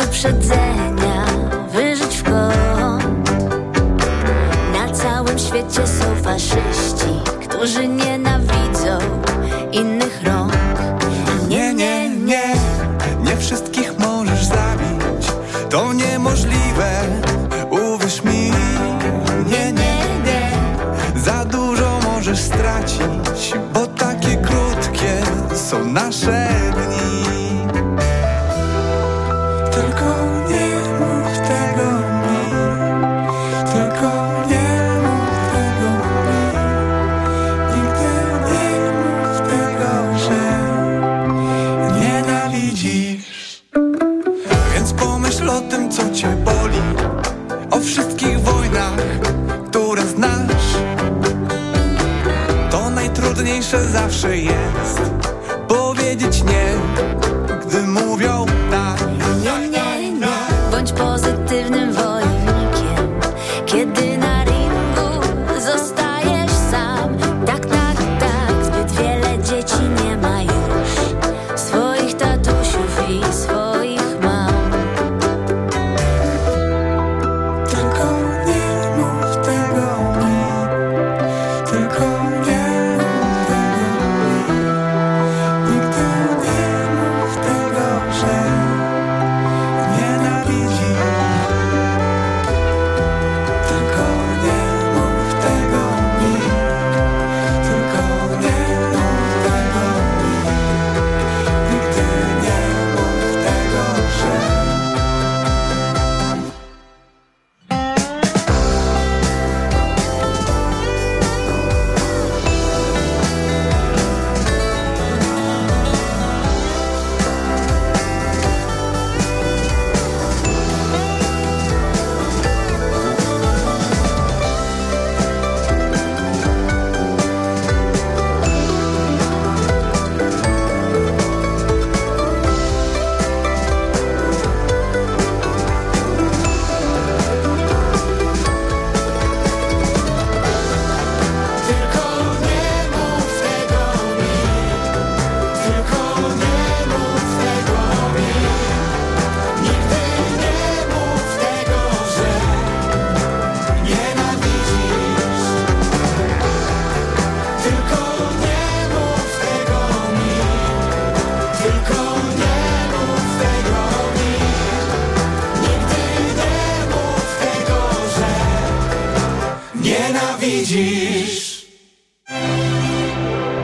Speaker 37: wyprzedzenia Wyżyć w kąt Na całym świecie są faszyści Którzy nienawidzą